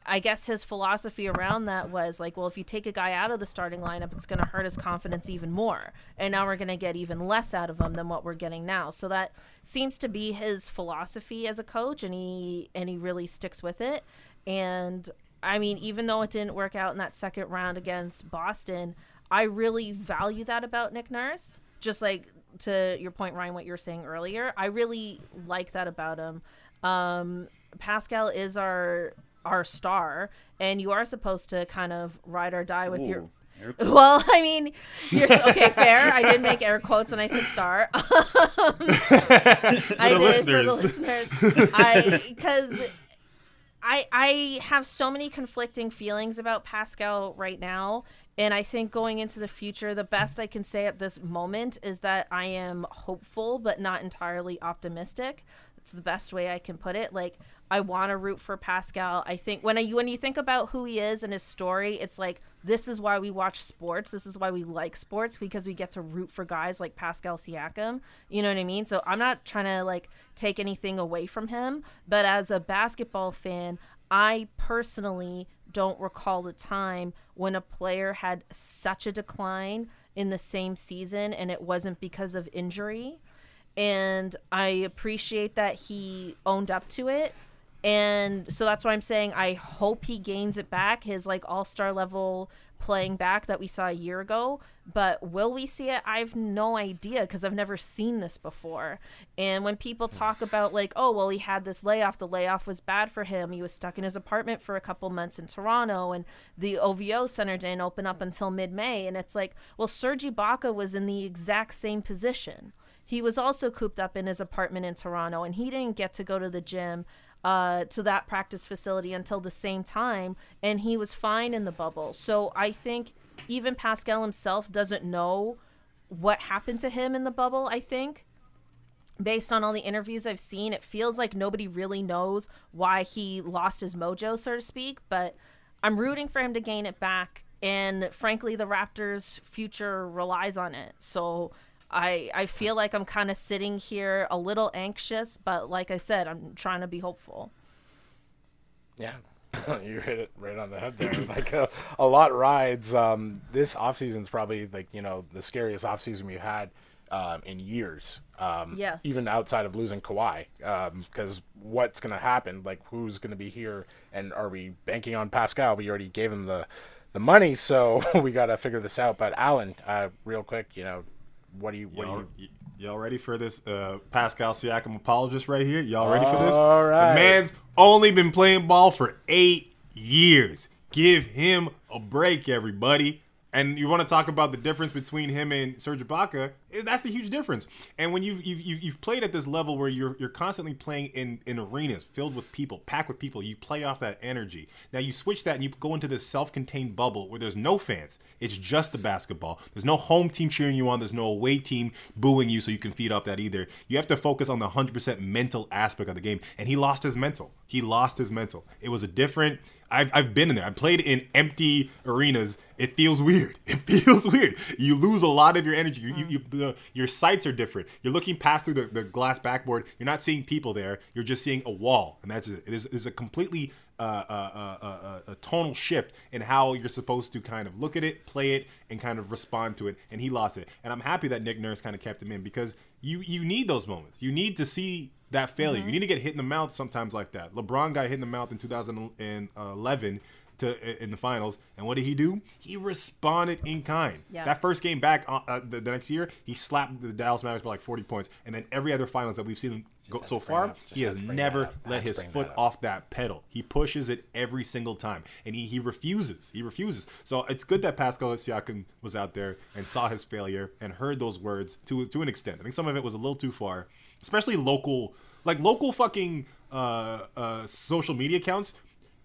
I guess his philosophy around that was like, well, if you take a guy out of the starting lineup, it's going to hurt his confidence even more. And now we're going to get even less out of him than what we're getting now. So that seems to be his philosophy as a coach, and he and he really sticks with it. And I mean, even though it didn't work out in that second round against Boston, I really value that about Nick Nurse. Just like to your point, Ryan, what you were saying earlier, I really like that about him. Um, Pascal is our our star, and you are supposed to kind of ride or die with your. Ooh, air Well, I mean, you're okay. Fair. I did make air quotes when I said star. Um, I the did listeners. for the listeners. I because I I have so many conflicting feelings about Pascal right now. And I think going into the future, the best I can say at this moment is that I am hopeful, but not entirely optimistic it's the best way I can put it. Like I want to root for Pascal. I think when when you think about who he is and his story, it's like this is why we watch sports. This is why we like sports because we get to root for guys like Pascal Siakam. You know what I mean? So I'm not trying to like take anything away from him, but as a basketball fan, I personally don't recall the time when a player had such a decline in the same season and it wasn't because of injury. And I appreciate that he owned up to it. And so that's why I'm saying I hope he gains it back, his like all star level playing back that we saw a year ago. But will we see it? I have no idea because I've never seen this before. And when people talk about, like, oh, well, he had this layoff, the layoff was bad for him. He was stuck in his apartment for a couple months in Toronto, and the OVO Center didn't open up until mid May. And it's like, well, Sergi Ibaka was in the exact same position. He was also cooped up in his apartment in Toronto, and he didn't get to go to the gym uh, to that practice facility until the same time, and he was fine in the bubble. So I think even Pascal himself doesn't know what happened to him in the bubble. I think. Based on all the interviews I've seen, it feels like nobody really knows why he lost his mojo, so to speak. But I'm rooting for him to gain it back. And frankly, the Raptors' future relies on it. So I I feel like I'm kind of sitting here a little anxious, but like I said, I'm trying to be hopeful. Yeah, you hit it right on the head there. like a, a lot rides. Um, this offseason is probably like you know the scariest offseason we've had um, in years. Um, Yes. Even outside of losing Kawhi, because what's going to happen? Like who's going to be here, and are we banking on Pascal? We already gave him the the money, so we got to figure this out. But Alan, uh, real quick, you know, what do you what Y'all, do you? y'all ready for this uh, Pascal Siakam apologist right here? Y'all ready for this? All right. The man's only been playing ball for eight years. Give him a break, everybody. And you want to talk about the difference between him and Serge Ibaka? That's the huge difference. And when you've, you've, you've played at this level where you're you're constantly playing in, in arenas filled with people, packed with people, you play off that energy. Now you switch that and you go into this self-contained bubble where there's no fans. It's just the basketball. There's no home team cheering you on. There's no away team booing you so you can feed off that either. You have to focus on the 100% mental aspect of the game. And he lost his mental. He lost his mental. It was a different. I've, I've been in there. I played in empty arenas. It feels weird. It feels weird. You lose a lot of your energy. You, you, the, your sights are different. You're looking past through the, the glass backboard. You're not seeing people there. You're just seeing a wall, and that's it. There's, there's a completely uh, uh, uh, uh, uh, a tonal shift in how you're supposed to kind of look at it, play it, and kind of respond to it. And he lost it. And I'm happy that Nick Nurse kind of kept him in because you you need those moments. You need to see that failure. You need to get hit in the mouth sometimes like that. LeBron got hit in the mouth in 2011 to in the finals, and what did he do? He responded in kind. Yeah. That first game back uh, uh, the, the next year, he slapped the Dallas Mavericks by like 40 points, and then every other finals that we've seen him go so far, up. He has to bring that never let his foot that off that pedal. He pushes it every single time, and he, he refuses. He refuses. So it's good that Pascal Siakam was out there and saw his failure and heard those words to to an extent. I think some of it was a little too far, especially local, like local fucking uh, uh, social media accounts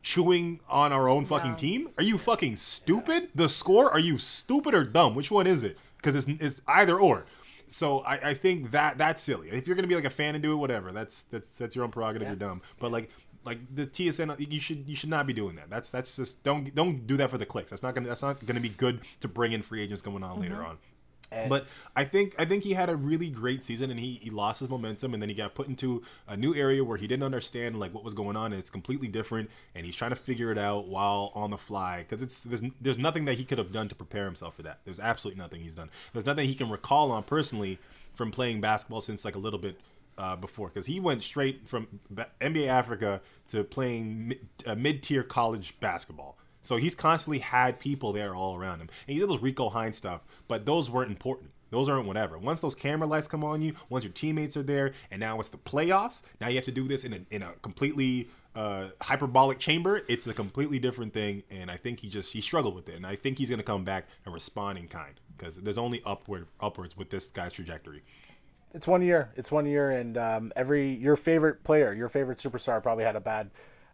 chewing on our own fucking Yeah. team. Are you fucking stupid? The score? Are you stupid or dumb? Which one is it? Because it's, it's either or. So I, I think that that's silly. If you're gonna be like a fan and do it, whatever. That's that's that's your own prerogative. You're dumb. But like like the TSN, you should you should not be doing that. That's that's just don't don't do that for the clicks. That's not gonna that's not gonna be good to bring in free agents going on later mm-hmm. on. But I think I think he had a really great season, and he, he lost his momentum, and then he got put into a new area where he didn't understand like what was going on, and it's completely different, and he's trying to figure it out while on the fly because it's there's there's nothing that he could have done to prepare himself for that. There's absolutely nothing he's done. There's nothing he can recall on personally from playing basketball since like a little bit uh, before because he went straight from NBA Africa to playing mid, uh, mid-tier college basketball. So he's constantly had people there all around him. And he did those Rico Hines stuff, but those weren't important. Those aren't whatever. Once those camera lights come on you, once your teammates are there, and now it's the playoffs. Now you have to do this in a, in a completely uh, hyperbolic chamber. It's a completely different thing, and I think he just he struggled with it. And I think he's gonna come back and respond in kind because there's only upward upwards with this guy's trajectory. It's one year. It's one year, and um, every your favorite player, your favorite superstar, probably had a bad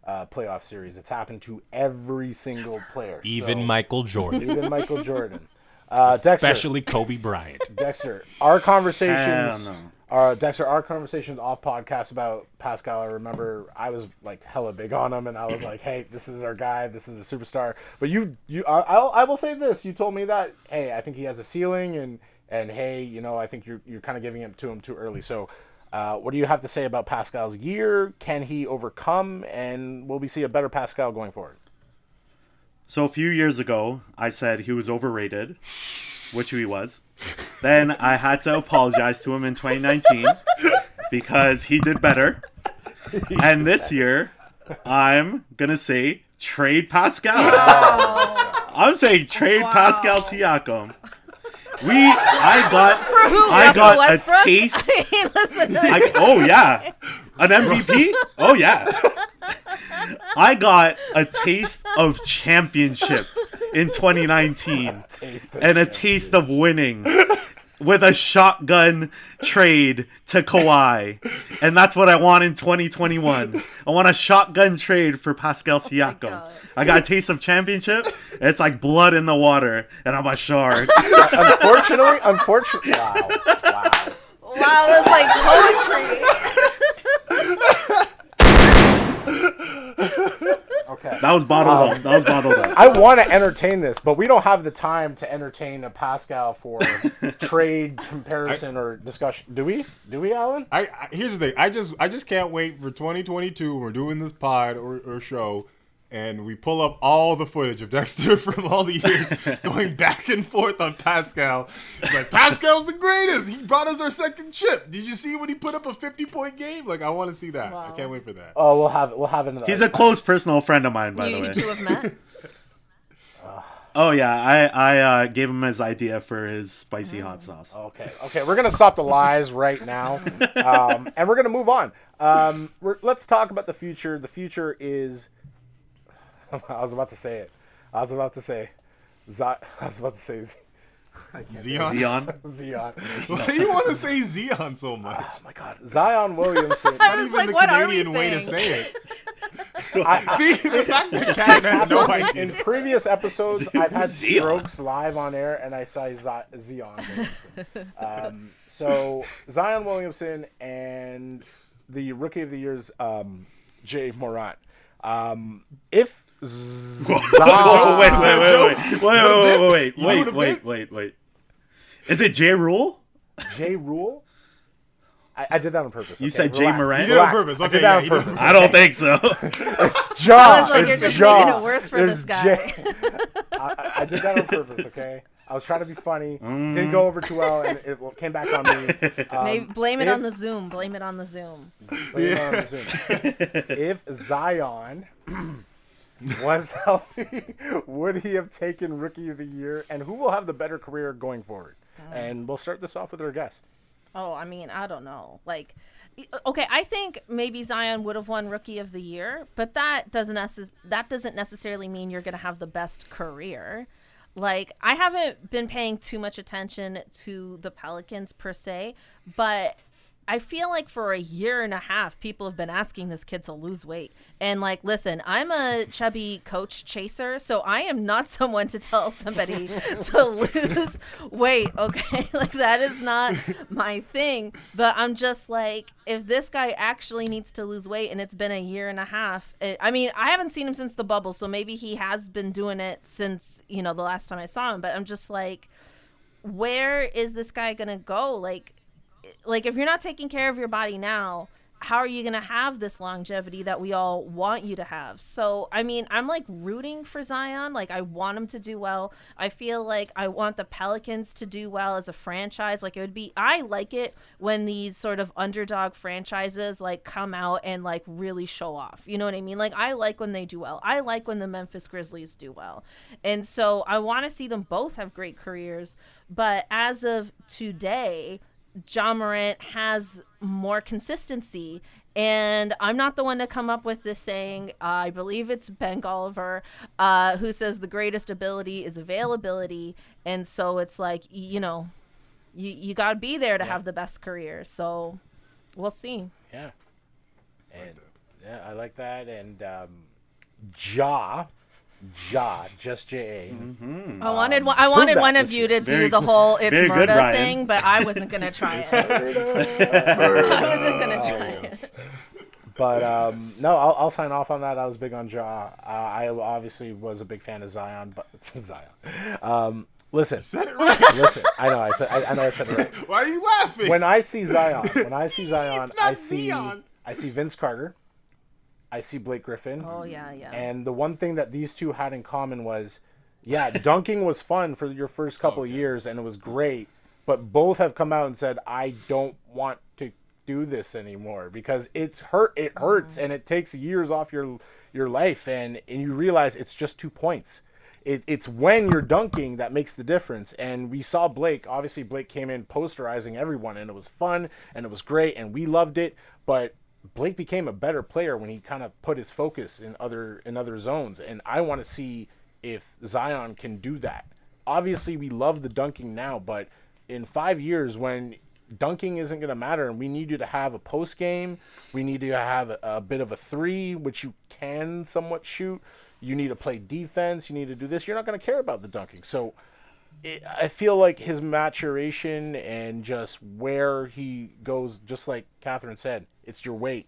uh, playoff series. It's happened to every single player, Even So- Michael Jordan, even Michael Jordan. Uh, Dexter, especially Kobe Bryant. Dexter, our conversations, Hell no. our Dexter, our conversations off podcast about Pascal. I remember I was like hella big on him, and I was like, "Hey, this is our guy. This is a superstar." But you, you, I, I'll, I will say this: you told me that, hey, I think he has a ceiling, and and hey, you know, I think you're you're kind of giving it to him too early. So, uh, what do you have to say about Pascal's year? Can he overcome, and will we see a better Pascal going forward? So a few years ago, I said he was overrated, which he was. Then I had to apologize to him in 2019 because he did better. And this year, I'm gonna say trade Pascal. I'm saying trade Wow. Pascal Siakam. We, I got, For who? I Russell got Westbrook? a taste. Hey, listen. I, oh yeah, an MVP. Oh yeah. I got a taste of championship in 2019 and a taste of winning with a shotgun trade to Kawhi. And that's what I want in 2021. I want a shotgun trade for Pascal oh Siakam. God. I got a taste of championship. It's like blood in the water, and I'm a shark. Unfortunately, unfortunately, wow, wow. wow, that's like poetry. Okay. That was bottled um, up. That was bottled up. I want to entertain this, but we don't have the time to entertain a Pascal for trade comparison or discussion. Do we? Do we, Alan? I, I here's the thing. I just I just can't wait for 2022. when We're doing this pod or, or show, and we pull up all the footage of Dexter from all the years going back and forth on Pascal. It's like Pascal's the greatest. He brought us our second chip. Did you see when he put up a 50 point game? Like I want to see that. I can't wait for that. Oh, we'll have we'll have it in the. He's a close personal friend of mine, by you, the you way. two have met. Oh yeah, I I uh, gave him his idea for his spicy hot sauce. Okay, okay, we're gonna stop the lies right now, um, and we're gonna move on. Um, we're, let's talk about the future. The future is. I was about to say it. I was about to say. Z- I was about to say Z- Zion. Zion. Zion. Why do you want to say Zion so much? Oh my God, Zion Williamson. I was even like, the what are we Canadian way to say it. I, I, See, the fact that Cat had no idea. in previous episodes, I've had Zion. strokes live on air, and I say Z- Zion Williamson. Um, so Zion Williamson and the Rookie of the Year's um, Jay Morant. Um, if Z- Oh, wait, wait, wait, wait, wait, wait, wait, wait, wait, wait, wait, wait. Is it J Rule? Jay Rule, I, I did that on purpose. You okay? said Jay Relax. Morant? You did it on Relax. purpose. I Okay, did yeah, that you on did it purpose. I don't think so. Jaw. I was like, you're just Jaw. making it worse for this guy. Jay- I, I did that on purpose. Okay, I was trying to be funny. Didn't go over too well, and it came back on me. Um, Maybe blame it if- on the Zoom. Blame it on the Zoom. Blame it on the Zoom. if Zion was healthy, would he have taken Rookie of the Year? And who will have the better career going forward? And we'll start this off with our guest. Oh, I mean, I don't know. Like, okay, I think maybe Zion would have won Rookie of the Year, but that doesn't necess- that doesn't necessarily mean you're going to have the best career. Like, I haven't been paying too much attention to the Pelicans per se, but I feel like for a year and a half, people have been asking this kid to lose weight. And like, listen, I'm a chubby coach chaser, so I am not someone to tell somebody to lose weight. Okay, like that is not my thing. But I'm just like, if this guy actually needs to lose weight, and it's been a year and a half. It, I mean, I haven't seen him since the bubble, so maybe he has been doing it since you know the last time I saw him. But I'm just like, where is this guy gonna go? Like like if you're not taking care of your body now how are you going to have this longevity that we all want you to have? So i mean i'm like rooting for zion. Like i want him to do well. I feel like i want the pelicans to do well as a franchise. Like it would be i like it when these sort of underdog franchises like come out and like really show off. You know what i mean? Like i like when they do well. I like when the memphis grizzlies do well. And so i want to see them both have great careers. But as of today John Morant has more consistency. And I'm not the one to come up with this saying. Uh, I believe it's Ben Golliver uh, who says the greatest ability is availability. And so it's like, you know, you, you got to be there to have the best career. So we'll see. Yeah. And yeah, I like that. And um, Ja, Ja, just J A. Mm-hmm. I wanted one- I wanted one of you to do Very the good- whole it's very good, murder Ryan. thing, but I wasn't gonna try it. I wasn't gonna try it. But um, no, I'll, I'll sign off on that. I was big on Ja. Uh, I obviously was a big fan of Zion, but Zion. Um, listen, Said it right. listen. I know. I, said, I, I know. I said it right. Why are you laughing? When I see Zion, when I see Zion, I see Zion. I see Vince Carter. I see Blake Griffin. Oh yeah, yeah. And the one thing that these two had in common was, yeah, dunking was fun for your first couple of years and it was great, but both have come out and said, I don't want to do this anymore because it's hurt. It hurts mm-hmm. and it takes years off your your life and and you realize it's just two points. It, it's when you're dunking that makes the difference. And we saw Blake. Obviously, Blake came in posterizing everyone, and it was fun and it was great, and we loved it. But Blake became a better player when he kind of put his focus in other in other zones, and I want to see if Zion can do that. Obviously, we love the dunking now, but in five years, when dunking isn't going to matter, and we need you to have a post game, we need you to have a, a bit of a three, which you can somewhat shoot. You need to play defense. You need to do this. You're not going to care about the dunking. So it, I feel like his maturation and just where he goes, just like Catherine said, it's your weight.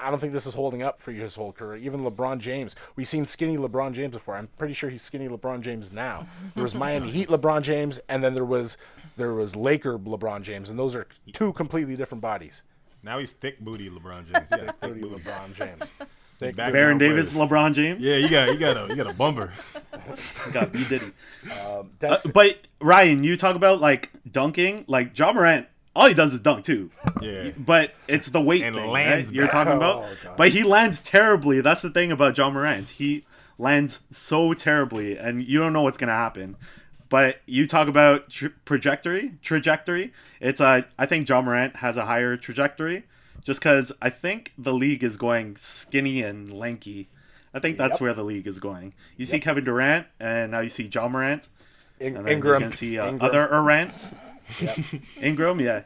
I don't think this is holding up for his whole career. Even LeBron James, we've seen skinny LeBron James before. I'm pretty sure he's skinny LeBron James now. There was Miami Heat LeBron James, and then there was there was Laker LeBron James, and those are two completely different bodies. now he's thick booty LeBron James. Yeah, thick Booty booty. LeBron James. Thick Baron background Davis, players. LeBron James. Yeah, you got you got a you got a bumper. Got B Diddy. Uh, but Ryan, you talk about like dunking, like Ja Morant. All he does is dunk too. Yeah. But it's the weight And thing lands right? you're talking about. Oh, but he lands terribly. That's the thing about Ja Morant. He lands so terribly, and you don't know what's gonna happen. But you talk about tr- trajectory, trajectory. It's uh, I think Ja Morant has a higher trajectory, just because I think the league is going skinny and lanky. I think that's Yep. where the league is going. You see Kevin Durant, and now you see Ja Morant. In- And then Ingram, you can see uh, Ingram. other Durant. Ingram, yeah.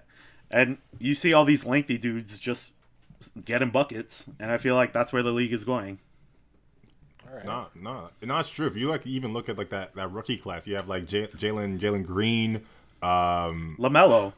And you see all these lengthy dudes just getting buckets, and I feel like that's where the league is going. All right. No, no, no. It's true. If you like even look at like that that rookie class, you have like J- Jalen Jalen Green. Um, LaMelo, he's there's- skinny.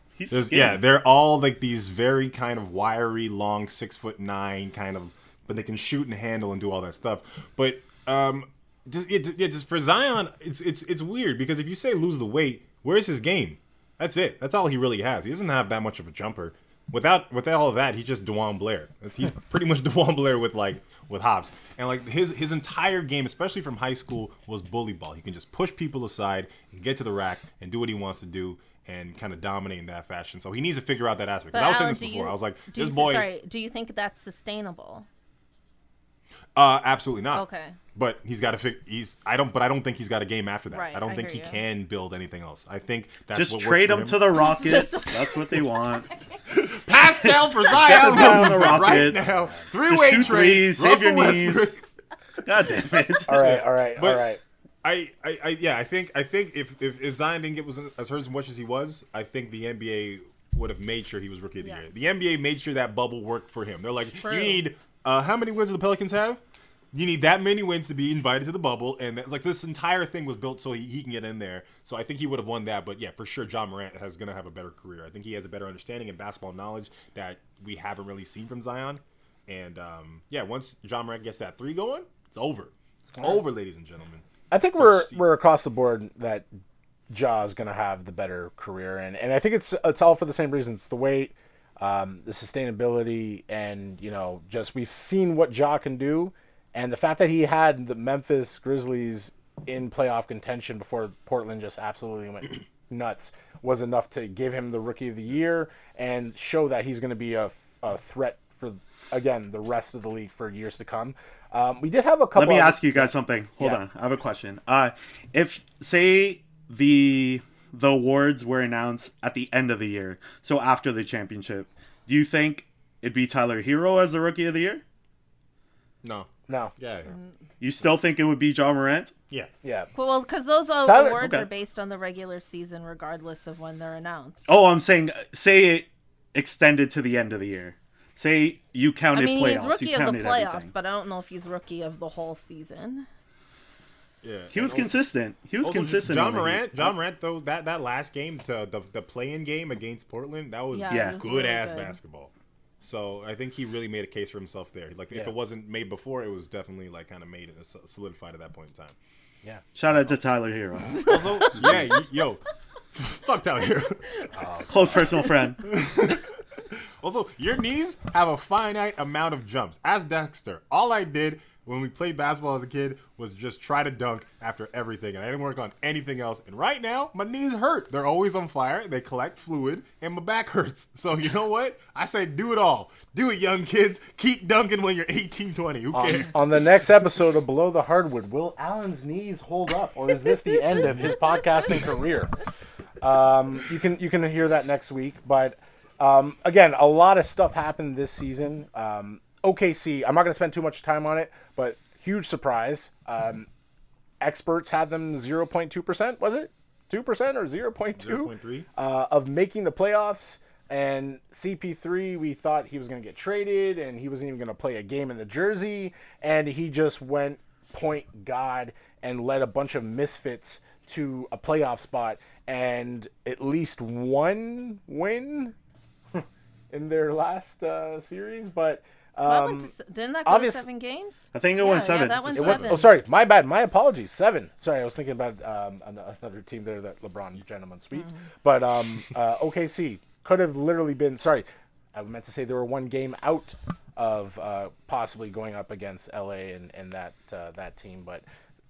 Yeah, they're all like these very kind of wiry, long, six foot nine kind of, but they can shoot and handle and do all that stuff. But um, just, yeah, just for Zion, it's it's it's weird because if you say lose the weight, where's his game? That's it. That's all he really has. He doesn't have that much of a jumper. Without without all of that, he's just DeJuan Blair. He's pretty much DeJuan Blair with like with hops. And like his his entire game, especially from high school, was bully ball. He can just push people aside and get to the rack and do what he wants to do and kind of dominate in that fashion. So he needs to figure out that aspect. 'Cause But I was saying this before. you- I was like, this you, boy. Sorry, do you think that's sustainable? Uh, absolutely not. Okay. But he's got to fig. He's. I don't. But I don't think he's got a game after that. Right, I don't I think he you. can build anything else. I think that's just what trade him works to the Rockets. that's what they want. Pascal for Zion Pascal the Williamson right now. Three Just way shoot trade. threes, save Russell your Westbrook. knees. God damn it! All right, all right, But- all right. I, I, I, yeah, I think, I think if, if, if Zion didn't get was as hurt as much as he was, I think the NBA would have made sure he was rookie of the Yeah. year. The NBA made sure that bubble worked for him. They're like, True. you need, uh, how many wins do the Pelicans have? You need that many wins to be invited to the bubble, and that, like this entire thing was built so he, he can get in there. So I think he would have won that. But yeah, for sure, Ja Morant has gonna have a better career. I think he has a better understanding and basketball knowledge that we haven't really seen from Zion. And um, yeah, once Ja Morant gets that three going, it's over. It's over, ladies and gentlemen. I think So we're we're across the board that Ja is going to have the better career, and and I think it's it's all for the same reasons: the weight, um, the sustainability, and you know, just we've seen what Ja can do, and the fact that he had the Memphis Grizzlies in playoff contention before Portland just absolutely went nuts was enough to give him the Rookie of the Year and show that he's going to be a, a threat for again the rest of the league for years to come. Um, we did have a couple. Let me other- ask you guys something. Hold Yeah. on, I have a question. Uh, if say the the awards were announced at the end of the year, so after the championship, do you think it'd be Tyler Herro as the rookie of the year? No. No, Yeah. You still think it would be Ja Morant? Yeah. yeah. Well, because those uh, Tyler- awards okay. are based on the regular season, regardless of when they're announced. Oh, I'm saying say it extended to the end of the year. Say you counted I counted mean, playoffs. he's rookie you of the playoffs, everything. but I don't know if he's rookie of the whole season. Yeah, He was also- consistent. He was also, consistent. John on the Morant, Ja Morant, though that that last game to the the play-in game against Portland, that was Yeah, Yeah. it was good really ass good. basketball. So I think he really made a case for himself there. Like if it wasn't made before, it was definitely like kind of made and solidified at that point in time. Yeah. Shout out to Tyler Herro, Also, yeah, yo, fuck Tyler Herro. close personal friend. Also, your knees have a finite amount of jumps. As Dexter, all I did when we played basketball as a kid was just try to dunk after everything, and I didn't work on anything else. And right now, my knees hurt. They're always on fire. They collect fluid, and my back hurts. So you know what? I say do it all. Do it, young kids. Keep dunking when you're 18, 20. Who On, cares? on the next episode of Below the Hardwood, will Allen's knees hold up, or is this the end of his podcasting career? Um, you can you can hear that next week. But um, again, a lot of stuff happened this season. Um, OKC, I'm not going to spend too much time on it, but huge surprise. Um, experts had them 0.2 percent. Was it two percent or 0.2? 0.3? uh, of making the playoffs. And CP3, we thought he was going to get traded, and he wasn't even going to play a game in the jersey, and he just went point god and led a bunch of misfits to a playoff spot and at least one win in their last uh, series. But Well, that went um, to didn't that go obvious- to seven games? I think it Yeah, went yeah, seven. that went Just went, seven. oh, sorry, my bad. My apologies. Seven. Sorry, I was thinking about um, another team there that LeBron gentleman sweep. But um, uh, OKC could have literally been. Sorry, I meant to say they were one game out of uh, possibly going up against LA and, and that uh, that team. But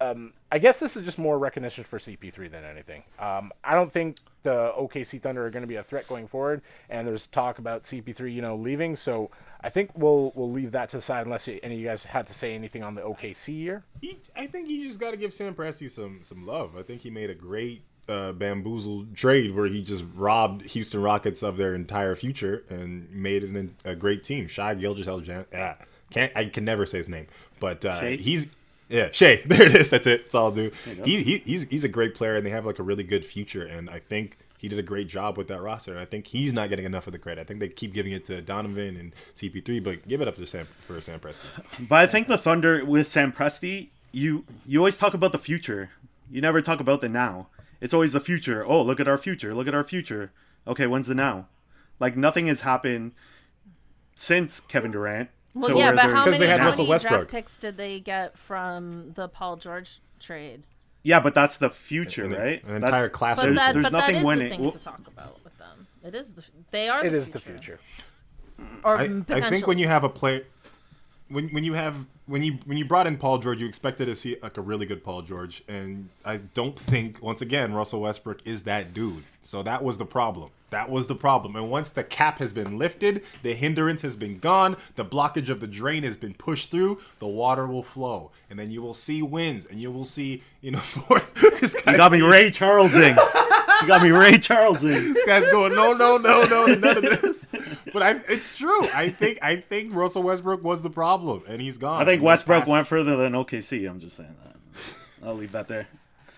um, I guess this is just more recognition for CP3 than anything. Um, I don't think the OKC Thunder are going to be a threat going forward, and there's talk about CP3, you know, leaving. So I think we'll we'll leave that to the side unless you, any of you guys had to say anything on the OKC year. He, I think you just got to give Sam Presti some some love. I think he made a great uh, bamboozle trade where he just robbed Houston Rockets of their entire future and made it an, a great team. Shai Gilgeous-Alexander, yeah, can't I can never say his name, but uh, he's yeah Shay. There it is. That's it. That's all I'll do. He, he he's he's a great player and they have like a really good future and I think. He did a great job with that roster, and I think he's not getting enough of the credit. I think they keep giving it to Donovan and CP3, but give it up to Sam for Sam Presti. But I think the Thunder with Sam Presti, you you always talk about the future. You never talk about the now. It's always the future. Oh, look at our future. Look at our future. Okay, when's the now? Like nothing has happened since Kevin Durant. Well, to yeah, but there's- how 'Cause many, they had how many draft picks did they get from the Paul George trade? Yeah, but that's the future, An- right? an That's- entire class But There's- that, there's but nothing is winning. the thing Well- to talk about with them. It is the they are. It the is future. the future. Or I, I think when you have a play, when when you have when you when you brought in Paul George, you expected to see like a really good Paul George, and I don't think once again Russell Westbrook is that dude. So that was the problem. That was the problem. And once the cap has been lifted, the hindrance has been gone, the blockage of the drain has been pushed through, the water will flow, and then you will see wins, and you will see you know this You got me Ray Charlesing. you got me Ray Charlesing. this guy's going no no no no none of this but I, it's true i think i think russell westbrook was the problem and he's gone I think Westbrook went further than OKC. I'm just saying that. I'll leave that there.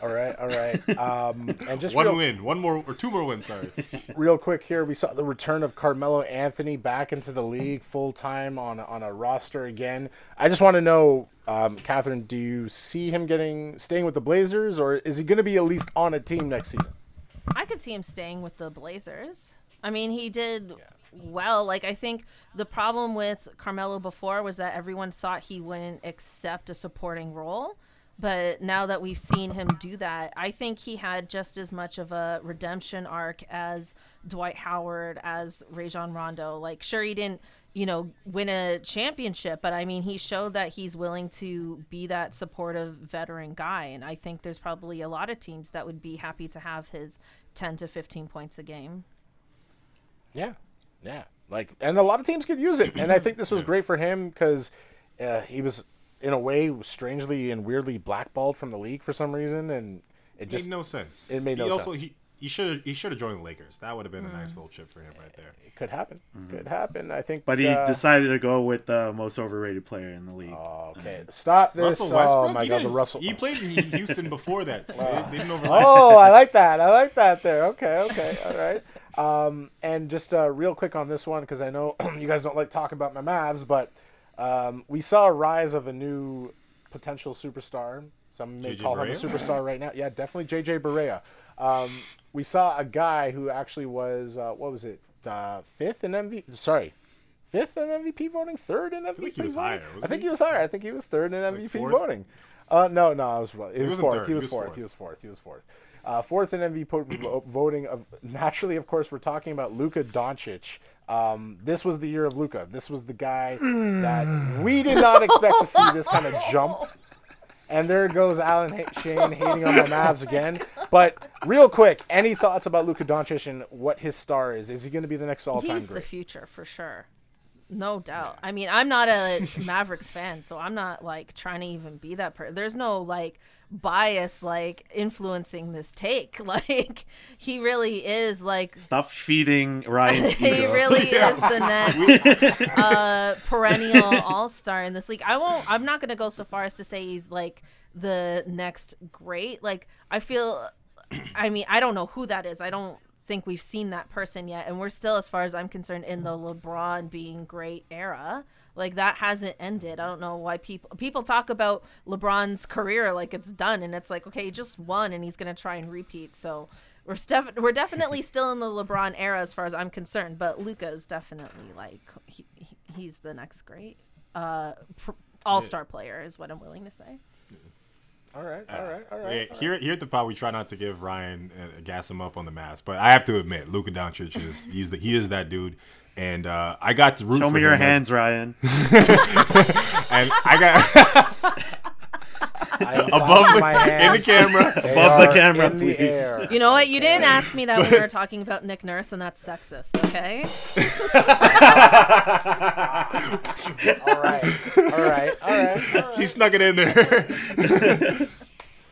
All right, all right. Um, and just one real, win one more or two more wins sorry real quick here, we saw the return of Carmelo Anthony back into the league full time on on a roster again. I just want to know, um, Catherine, do you see him getting staying with the Blazers, or is he going to be at least on a team next season? I could see him staying with the Blazers. I mean, he did well. Like I think the problem with Carmelo before was that everyone thought he wouldn't accept a supporting role. But now that we've seen him do that, I think he had just as much of a redemption arc as Dwight Howard, as Rajon Rondo. Like, sure, he didn't, you know, win a championship, but I mean, he showed that he's willing to be that supportive veteran guy. And I think there's probably a lot of teams that would be happy to have his 10 to 15 points a game. Yeah, yeah. Like, and a lot of teams could use it, and I think this was great for him because uh, he was, in a way, strangely and weirdly blackballed from the league for some reason, and it it just made no sense it made he no also sense. he he should have he should have joined the lakers that would have been a nice little chip for him right there it could happen. Could happen. I think. But he uh, decided to go with the most overrated player in the league. Okay, stop this. russell westbrook Oh my he god, the Russell. he played in houston before that they, they didn't overlap oh, I like that. I like that there. Okay, okay, all right. Um, and just uh, real quick on this one because I know you guys don't like talking about my Mavs, but um, we saw a rise of a new potential superstar, Some may JJ call him a superstar right now. Yeah, definitely JJ Barea. Um, we saw a guy who actually was uh, what was it? Uh, fifth in MVP. Sorry, fifth in MVP voting, third in MVP think he was voting? higher, I think he? he was higher. I think he was third in MVP fourth? voting. Uh, no, no, it was, it was wasn't fourth. third, He he was was fourth. fourth. He was fourth. He was fourth. Uh, fourth in MVP voting. Of naturally, of course, we're talking about Luka Doncic. Um, this was the year of Luka. This was the guy that we did not expect to see this kind of jump. And there goes Alan ha- Shane hating on the Mavs again. But real quick, any thoughts about Luka Doncic and what his star is? Is he going to be the next all-time He's the future for sure. No doubt. I mean, I'm not a Mavericks fan, so I'm not like trying to even be that person. There's no like bias like influencing this take. Like he really is like Stop feeding Ryan. he really is the next uh, perennial all star in this league. I won't. I'm not gonna go so far as to say he's like the next great. Like I feel. I mean, I don't know who that is. I don't think we've seen that person yet, and we're still, as far as I'm concerned, in the LeBron being great era. Like that hasn't ended. I don't know why people people talk about LeBron's career like it's done, and it's like okay, he just won, and he's gonna try and repeat. So we're we're definitely still in the LeBron era as far as I'm concerned, but Luka is definitely like he, he, he's the next great uh, pr- all star player is what I'm willing to say. All right, all right, all right. Yeah, here, here at the pod, we try not to give Ryan uh, gas him up on the mask, but I have to admit, Luka Doncic is he's the he is that dude, and uh, I got to root Show for me your him as- hands, Ryan. and I got I am above the, in the camera. They above the camera, in the please. air. You know what? You didn't ask me that when we were talking about Nick Nurse, and that's sexist. Okay. All right, all right, all right. All right. She snuck it in there.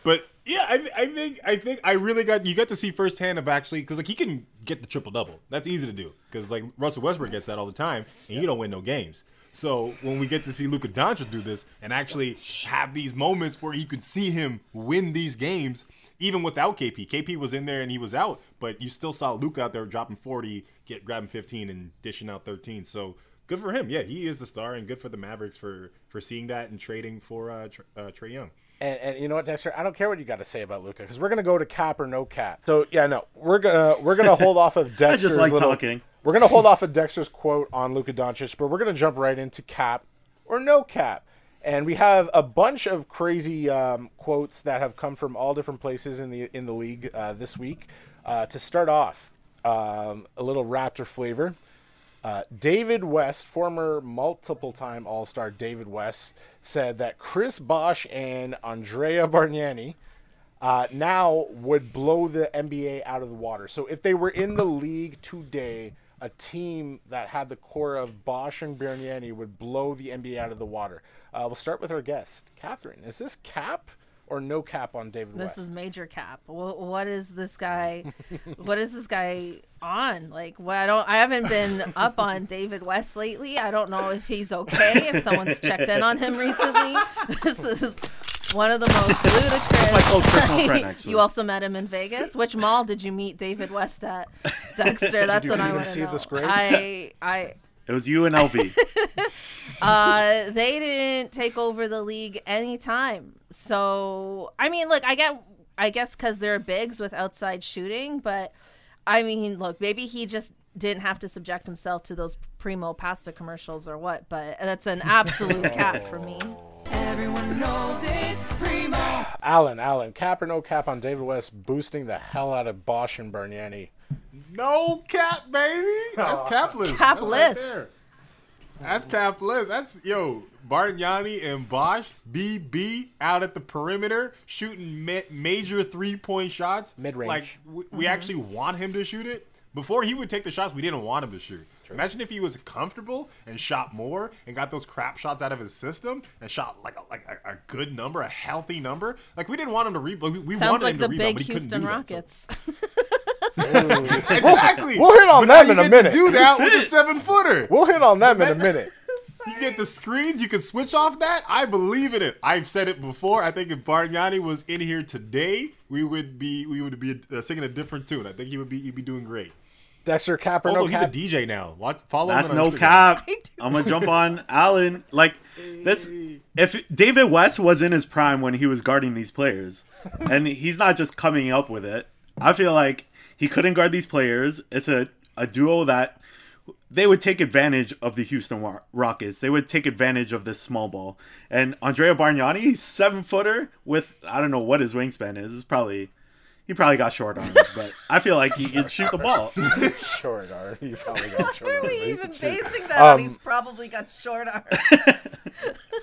but yeah, I, I think I think I really got you got to see firsthand of actually because like he can get the triple double. That's easy to do because like Russell Westbrook gets that all the time, and you don't win no games. So when we get to see Luka Doncic do this and actually have these moments where you could see him win these games, even without KP. KP was in there and he was out, but you still saw Luka out there dropping 40, get grabbing 15, and dishing out 13. So good for him. Yeah, he is the star, and good for the Mavericks for for seeing that and trading for uh, Tr- uh, Trae Young. And, and you know what, Dexter? I don't care what you got to say about Luka because we're gonna go to cap or no cap. So yeah, no, we're gonna we're gonna hold off of Dexter's like little- talking. We're gonna hold off of Dexter's quote on Luka Doncic, but we're gonna jump right into cap or no cap. And we have a bunch of crazy um, quotes that have come from all different places in the in the league uh, this week. Uh, to start off, um, a little Raptor flavor. Uh, David West, former multiple time All Star David West, said that Chris Bosh and Andrea Bargnani uh, now would blow the NBA out of the water. So if they were in the league today, a team that had the core of Bosh and Bargnani would blow the NBA out of the water. Uh, we'll start with our guest, Catherine. Is this cap or no cap on David This West? is major cap. What, what is this guy? what is this guy on? Like, what I don't. I haven't been up on David West lately. I don't know if he's okay. If someone's checked in on him recently, this is one of the most ludicrous. My close personal friend, actually. you also met him in Vegas. Which mall did you meet David West at, Dexter? That's you what I meet him want to see know. this? I, I, It was you and LV. uh, they didn't take over the league anytime. So I mean, look, I get, I guess, because they're bigs with outside shooting, but I mean, look, maybe he just didn't have to subject himself to those primo pasta commercials or what. But that's an absolute cap for me. Everyone knows it's Primo. Alan, Alan, cap or no cap on David West boosting the hell out of Bosh and Bargnani? No cap, baby. That's oh. capless. That's Capless. there. That's capless. That's yo Bargnani and Bosh BB out at the perimeter shooting ma- major three point shots. Mid-range. Like we, we actually want him to shoot it. Before he would take the shots, we didn't want him to shoot. Imagine if he was comfortable and shot more and got those crap shots out of his system and shot like a, like a, a good number, a healthy number. Like we didn't want him to rebound. We, we Sounds wanted like him the to rebound, big but he couldn't Houston do that, so- Rockets. Exactly. We'll hit on But them in a minute. Do that with a seven footer. We'll hit on them in a minute. You get the screens. You can switch off that. I believe in it. I've said it before. I think if Bargnani was in here today, we would be we would be uh, singing a different tune. I think he would be he'd be doing great. Dexter, cap or Also, no he's cap? a DJ now. Watch, follow That's him no Instagram. cap. I'm gonna jump on Alan. Like this. if David West was in his prime when he was guarding these players, and he's not just coming up with it, I feel like he couldn't guard these players. It's a, a duo that they would take advantage of the Houston Rockets. They would take advantage of this small ball. And Andrea Bargnani, seven footer with I don't know what his wingspan is. It's probably he probably got short arms, but I feel like he can shoot the ball. Short arm. You probably got short Where are we even basing that Um, on? He's probably got short arms.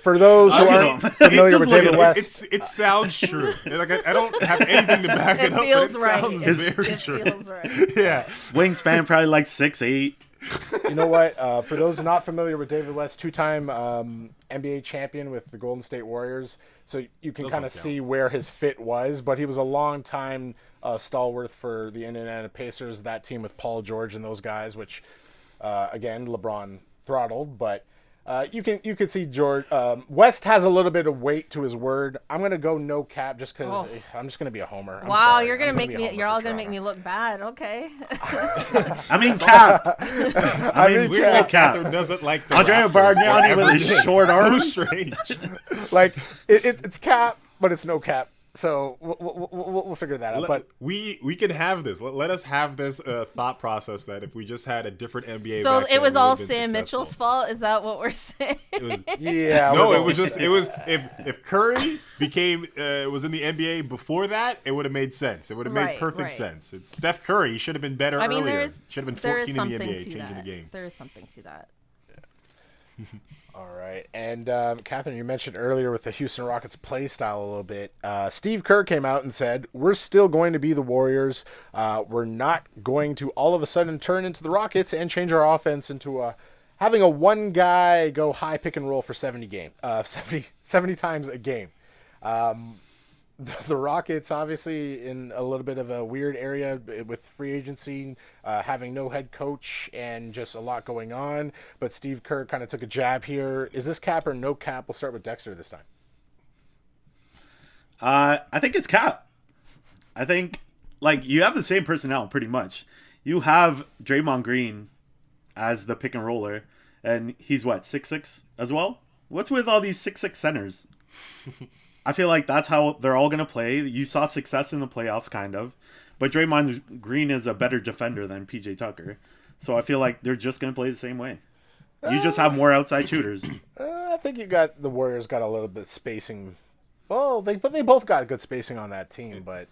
For those who aren't familiar with David. West, It's it sounds true. Like I, I don't have anything to back it, It up, feels but it right. sounds It, very it true. feels right. Yeah. Wingspan probably like six eight. you know what? Uh, for those not familiar with David West, two-time um, NBA champion with the Golden State Warriors, so you can kind of see where his fit was. But he was a long-time uh, stalwart for the Indiana Pacers, that team with Paul George and those guys, which uh, again LeBron throttled. But uh, you can you can see George um, West has a little bit of weight to his word. I'm gonna go no cap just because Oh. I'm just gonna be a homer. I'm Wow, sorry. you're gonna I'm make me. You're all gonna make me look bad. Okay. I mean cap. I mean, mean, we yeah, cap. Catherine doesn't like the Andrea Raptors Bargnani with his did. short So arms. strange. like it, it, it's cap, but it's no cap. So we'll, we'll, we'll, we'll figure that out. Let- But we we can have this. Let, let us have this uh, thought process that if we just had a different NBA. So back it was we all Sam successful. Mitchell's fault. Is that what we're saying? It was, yeah, no, it was just it was if if Curry became uh, was in the NBA before that, it would have made sense. It would have made Right, perfect right. sense. It's Steph Curry. Should have been better I mean, earlier. there is should have been there is 14 in the something NBA, to changing that. the game. There is something to that. All right, and um, Catherine, you mentioned earlier with the Houston Rockets play style a little bit. Uh, Steve Kerr came out and said, "We're still going to be the Warriors. Uh, we're not going to all of a sudden turn into the Rockets and change our offense into a having a one guy go high pick and roll for 70 game, uh, 70, 70 times a game." Um, the, the Rockets obviously in a little bit of a weird area with free agency, uh, having no head coach and just a lot going on. But Steve Kerr kind of took a jab here. Is this cap or no cap? We'll start with Dexter this time. Uh, I think it's Cap. I think like you have the same personnel pretty much. You have Draymond Green as the pick and roller, and he's what six six as well. What's with all these six six centers? I feel like that's how they're all gonna play. You saw success in the playoffs, kind of, but Draymond Green is a better defender than PJ Tucker, so I feel like they're just gonna play the same way. You just have more outside shooters. Uh, I think you got the Warriors got a little bit spacing. Well, they but they both got good spacing on that team, but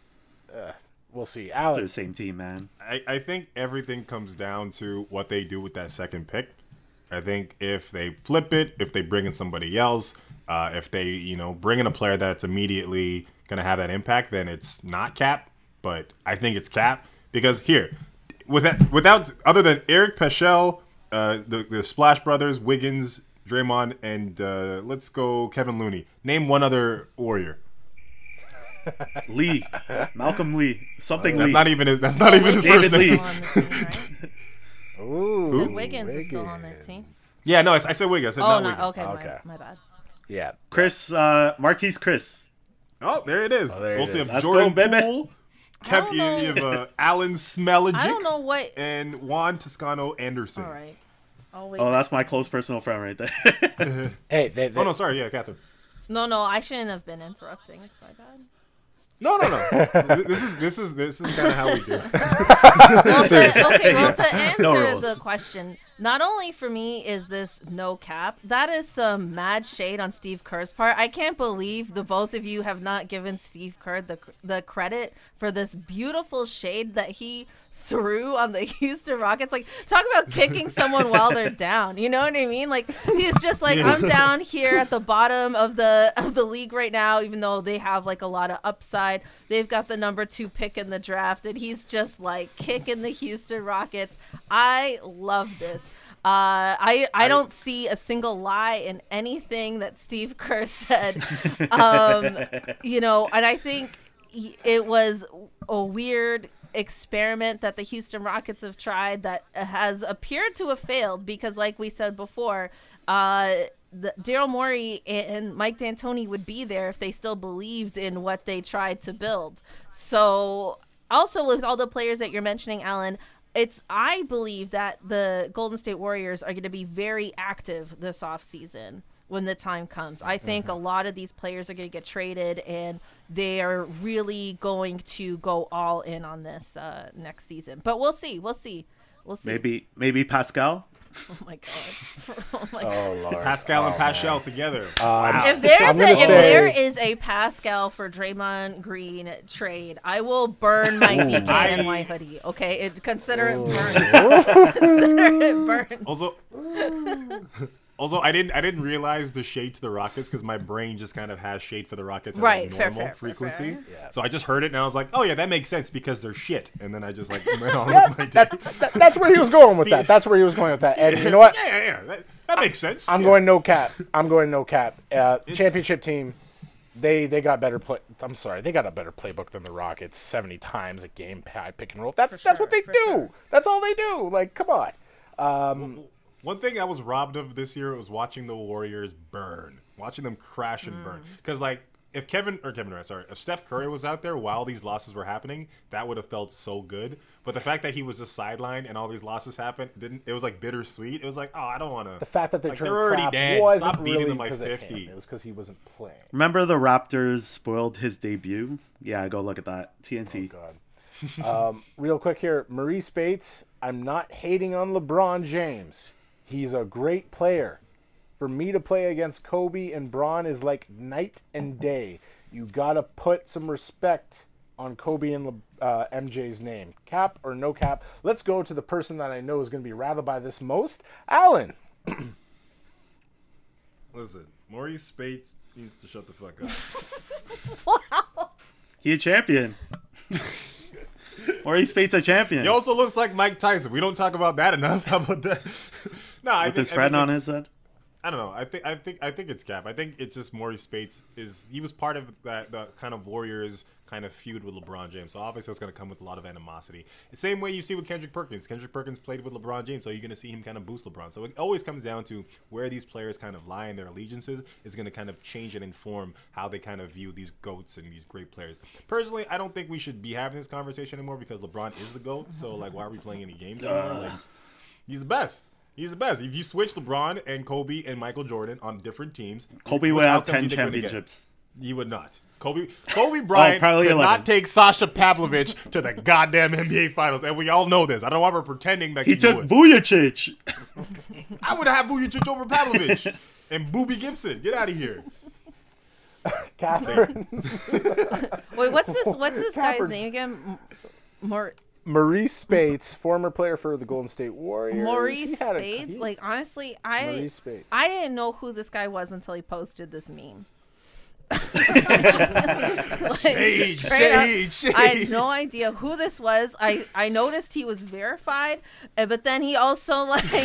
uh, we'll see. They're the same team, man. I, I think everything comes down to what they do with that second pick. I think if they flip it, if they bring in somebody else, uh, if they you know bring in a player that's immediately gonna have that impact, then it's not Cap. But I think it's Cap because here, without without other than Eric Paschall, uh, the the Splash Brothers, Wiggins, Draymond, and uh, let's go Kevon Looney. Name one other Warrior. Lee, Malcolm Lee, something That's Lee. not even his. That's not even his David first name. Still on the team, right? Ooh, Said Wiggins is still on their team. Yeah, no, I, I said Wiggins. I said Oh, not no. Wiggins. Okay, Okay. My, my bad. Yeah, Chris, uh, Marquese Chriss. Oh, there it is. Oh, there it also, is. have Let's Jordan go, baby. Poole, Kev, you, have uh, Alen Smailagić, I don't know what. and Juan Toscano Anderson. All right. Oh, that's my close personal friend right there. hey, they, they, Oh no, sorry, yeah, Catherine. No, no, I shouldn't have been interrupting. It's my bad. No, no, no. this is this is this is kind of how we do. Well, to, okay, well, to answer No the question, not only for me is this no cap, that is some mad shade on Steve Kerr's part. I can't believe the both of you have not given Steve Kerr the the credit for this beautiful shade that he threw on the Houston Rockets. Like, talk about kicking someone while they're down. You know what I mean? Like, he's just like, I'm down here at the bottom of the of the league right now, even though they have like a lot of upside. They've got the number two pick in the draft, and he's just like kicking the Houston Rockets. I love this. Uh, I I don't see a single lie in anything that Steve Kerr said. Um, you know, and I think it was a weird experiment that the Houston Rockets have tried that has appeared to have failed because, like we said before, uh, Daryl Morey and Mike D'Antoni would be there if they still believed in what they tried to build. So, also with all the players that you're mentioning, Alan, it's I believe that the Golden State Warriors are going to be very active this offseason. When the time comes. I think a lot of these players are going to get traded, and they are really going to go all in on this uh, next season. But we'll see. We'll see. We'll see. Maybe maybe Pascal. Oh my god. oh my god. Oh lord. Pascal and Paschal together. If I'm there's a, gonna if there is a Pascal for Draymond Green trade, I will burn my DK and my hoodie. Okay, it, consider it burned. consider it burned. Also, also, I didn't I didn't realize the shade to the Rockets because my brain just kind of has shade for the Rockets at Right, a normal fair, fair, frequency. fair. So I just heard it and I was like, oh yeah, that makes sense because they're shit. And then I just like went on with my day. That- that's where he was going with that. That's where he was going with that. And you know what? Yeah, yeah, yeah. That, that makes sense. I'm Yeah. going no cap. I'm going no cap. Uh, championship team. They they got better play. I'm sorry, they got a better playbook than the Rockets. 70 times a game, pick and roll. That's For that's sure, what they do. sure. That's all they do. Like, come on. One thing I was robbed of this year was watching the Warriors burn, watching them crash and Mm. burn. Because like, if Kevin or Kevin Durant, sorry, if Steph Curry was out there while these losses were happening, that would have felt so good. But the fact that he was just sidelined and all these losses happened, didn't it was like bittersweet. It was like, oh, I don't want to. The fact that they like, turned they're already dead. wasn't Stop beating really them by because of him. fifty. It was because he wasn't playing. Remember the Raptors spoiled his debut? Yeah, go look at that. TNT. God. um, real quick here, Marreese Speights. I'm not hating on LeBron James. He's a great player. For me to play against Kobe and Bron is like night and day. You gotta put some respect on Kobe and uh, MJ's name. Cap or no cap? Let's go to the person that I know is gonna be rattled by this most, Alan. Listen, Marreese Speights needs to shut the fuck up. wow. He a champion. Marreese he Speights a champion. he also looks like Mike Tyson. We don't talk about that enough. How about that? No, I with think, his I friend on his head. I don't know. I think I think I think it's Cap. I think it's just Marreese Speights is he was part of that the kind of Warriors kind of feud with LeBron James. So obviously it's going to come with a lot of animosity. The same way you see with Kendrick Perkins. Kendrick Perkins played with LeBron James, so you're going to see him kind of boost LeBron. So it always comes down to where these players kind of lie in their allegiances is going to kind of change and inform how they kind of view these goats and these great players. Personally, I don't think we should be having this conversation anymore because LeBron is the goat. So like, why are we playing any games anymore? Like, He's the best. He's the best. If you switch LeBron and Kobe and Michael Jordan on different teams, Kobe would have ten you think we're gonna get? championships. He would not. Kobe Kobe oh, Bryant probably could 11. not take Sasha Pavlovich to the goddamn NBA Finals, and we all know this. I don't know why we're pretending that he, He took would. Vujacic. I would have Vujic over Pavlovich and Boobie Gibson. Get out of here. Catherine. Wait, what's this? What's this guy's name again? M- More Marreese Speights, former player for the Golden State Warriors. Marreese Speights, a- he- like honestly, I I didn't know who this guy was until he posted this meme. Like, Shade, straight up, shade, shade. I had no idea who this was. I I noticed he was verified, uh, but then he also like he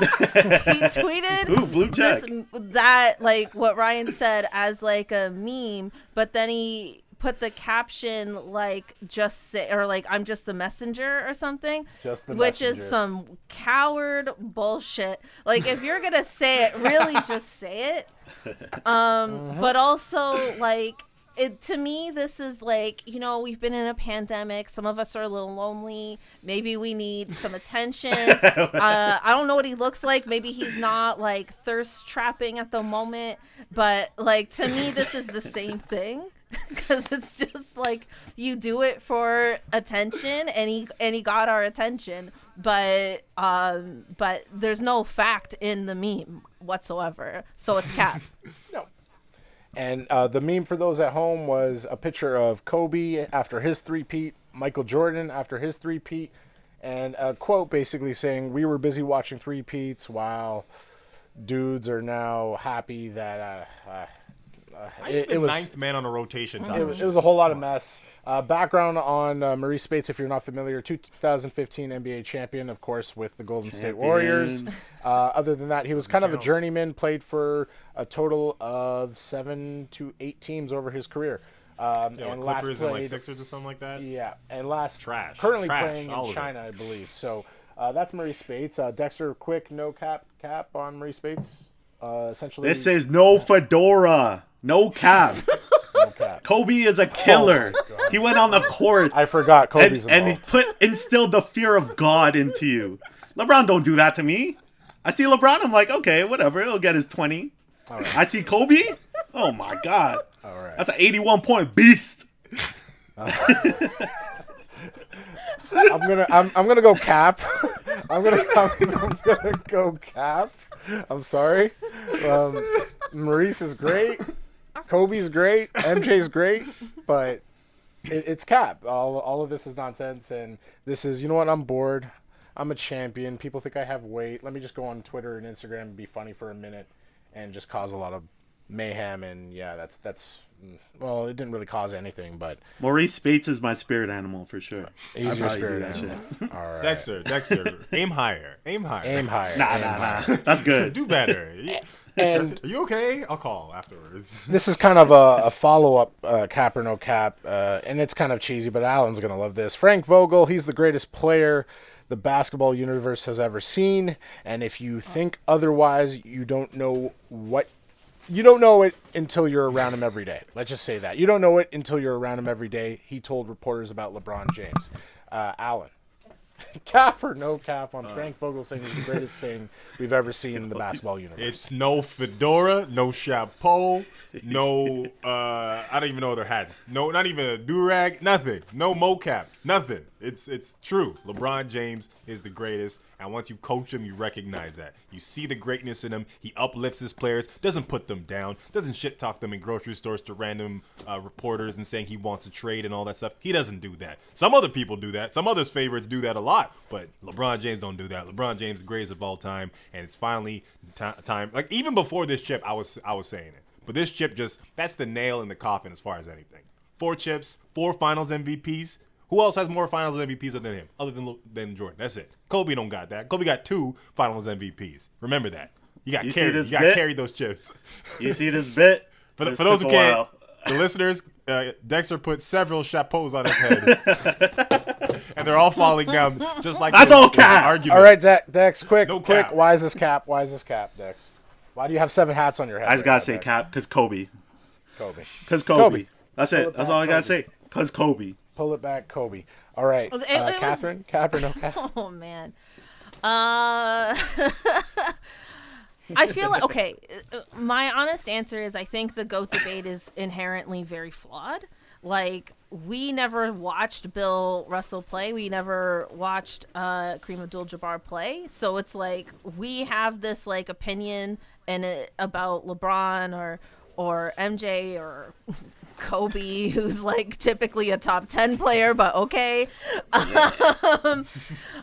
tweeted Ooh, blue this that like what Ryan said as like a meme, but then he put the caption like just say or like I'm just the messenger or something, Just the which is some coward bullshit. Like if you're gonna say it, really just say it. Um, but also like. It, to me, this is like, you know, we've been in a pandemic. Some of us are a little lonely. Maybe we need some attention. uh, I don't know what he looks like. Maybe he's not like thirst trapping at the moment. But like, to me, this is the same thing. Because it's just like you do it for attention, and he and he got our attention, but um, but there's no fact in the meme whatsoever, so it's cap. No. And uh, the meme for those at home was a picture of Kobe after his three-peat, Michael Jordan after his three-peat, and a quote basically saying, "We were busy watching three-peats while dudes are now happy that." Uh, uh, it, the it was ninth man on a rotation. it was, it was a whole lot of mess. Uh, background on uh, Marreese Speights, if you're not familiar, 2015 NBA champion, of course, with the Golden State Warriors. Uh, other than that, he was kind of a journeyman, played for a total of seven to eight teams over his career. Um, yeah, and like last Clippers and like Sixers or something like that. yeah, and last Trash. currently Trash, playing in of it. China, I believe. So uh, that's Marreese Speights. Uh, Dexter, quick no cap cap on Marreese Speights. Uh, essentially, This is no fedora, no cap. no cap. Kobe is a killer. he went on the court I forgot and, Kobe's and he involved. put instilled the fear of God into you. LeBron don't do that to me. I see LeBron, I'm like, okay, whatever, he'll get his twenty. I see Kobe. Oh my god, All right. that's an 81 point beast. I'm gonna I'm, I'm gonna go cap. I'm gonna I'm gonna go cap. I'm sorry. Um, Marreese is great. Kobe's great. MJ's great, but it, it's cap. All all of this is nonsense, and this is you know what? I'm bored. I'm a champion. People think I have weight. Let me just go on Twitter and Instagram and be funny for a minute, and just cause a lot of mayhem. And yeah, that's that's mm, well, it didn't really cause anything, but Marreese Speights is my spirit animal for sure. he's I'd your spirit animal. All right. Dexter, Dexter, aim higher, aim higher, Aim higher. Nah, aim nah, higher. nah. That's good. do better. And Are you okay? I'll call afterwards. this is kind of a, a follow up uh, cap or no cap, uh, and it's kind of cheesy, but Alan's gonna love this. Frank Vogel, he's the greatest player the basketball universe has ever seen, and if you think otherwise, you don't know what. You don't know it until you're around him every day. Let's just say that. You don't know it until you're around him every day. He told reporters about LeBron James. Uh, Alan, cap or no cap on Frank Vogel saying he's the greatest thing we've ever seen in the basketball universe? It's no fedora, no chapeau, no uh I don't even know other hats. No, not even a do rag, nothing. No mocap, nothing. It's it's true. LeBron James is the greatest, and once you coach him, you recognize that. You see the greatness in him. He uplifts his players, doesn't put them down, doesn't shit talk them in grocery stores to random uh, reporters and saying he wants to trade and all that stuff. He doesn't do that. Some other people do that. Some others favorites do that a lot, but LeBron James don't do that. LeBron James the greatest of all time, and it's finally ti time. Like even before this chip, I was I was saying it, but this chip just that's the nail in the coffin as far as anything. Four chips, four Finals MVPs. Who else has more Finals MVPs than him, other than than Jordan? That's it. Kobe don't got that. Kobe got two Finals MVPs. Remember that. You got You see carried. this You got bit? carried those chips. You see this bit? For, the, This for those who a can't, the listeners, uh, Dexter put several chapeaus on his head, and they're all falling down just like That's all cap. Argument. All right, Dex, Dex quick, No quick. cap. Why is this cap? Why is this cap, Dex? Why do you have seven hats on your head? I just right gotta now, say Dex? cap because Kobe. Kobe. Because Kobe. Kobe. That's it. it That's all I gotta Kobe. say. Because Kobe. Pull it back, Kobe. All right, It- uh, it was- Catherine, cap or? Oh man. Uh I feel like okay, uh, my honest answer is I think the goat debate is inherently very flawed. Like we never watched Bill Russell play. We never watched uh Kareem Abdul-Jabbar play. So it's like we have this like opinion and about LeBron or or MJ or Kobe, who's like typically a top 10 player, but okay. Um,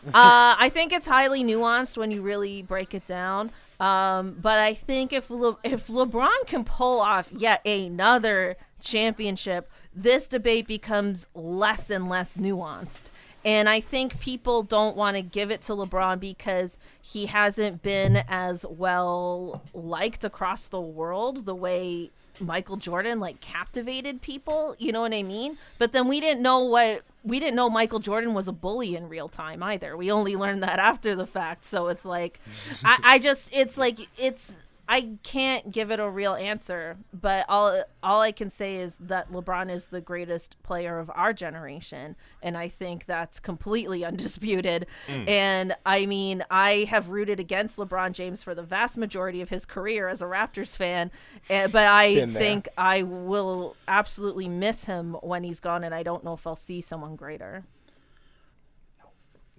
uh, I think it's highly nuanced when you really break it down. Um, but I think if Le- if LeBron can pull off yet another championship, this debate becomes less and less nuanced. And I think people don't want to give it to LeBron because he hasn't been as well liked across the world the way Michael Jordan like captivated people, you know what I mean? But then we didn't know what we didn't know Michael Jordan was a bully in real time either. We only learned that after the fact. So it's like I, I just it's like it's I can't give it a real answer, but all all I can say is that LeBron is the greatest player of our generation, and I think that's completely undisputed. And I mean, I have rooted against LeBron James for the vast majority of his career as a Raptors fan, eh, but I think I will absolutely miss him when he's gone, and I don't know if I'll see someone greater. No.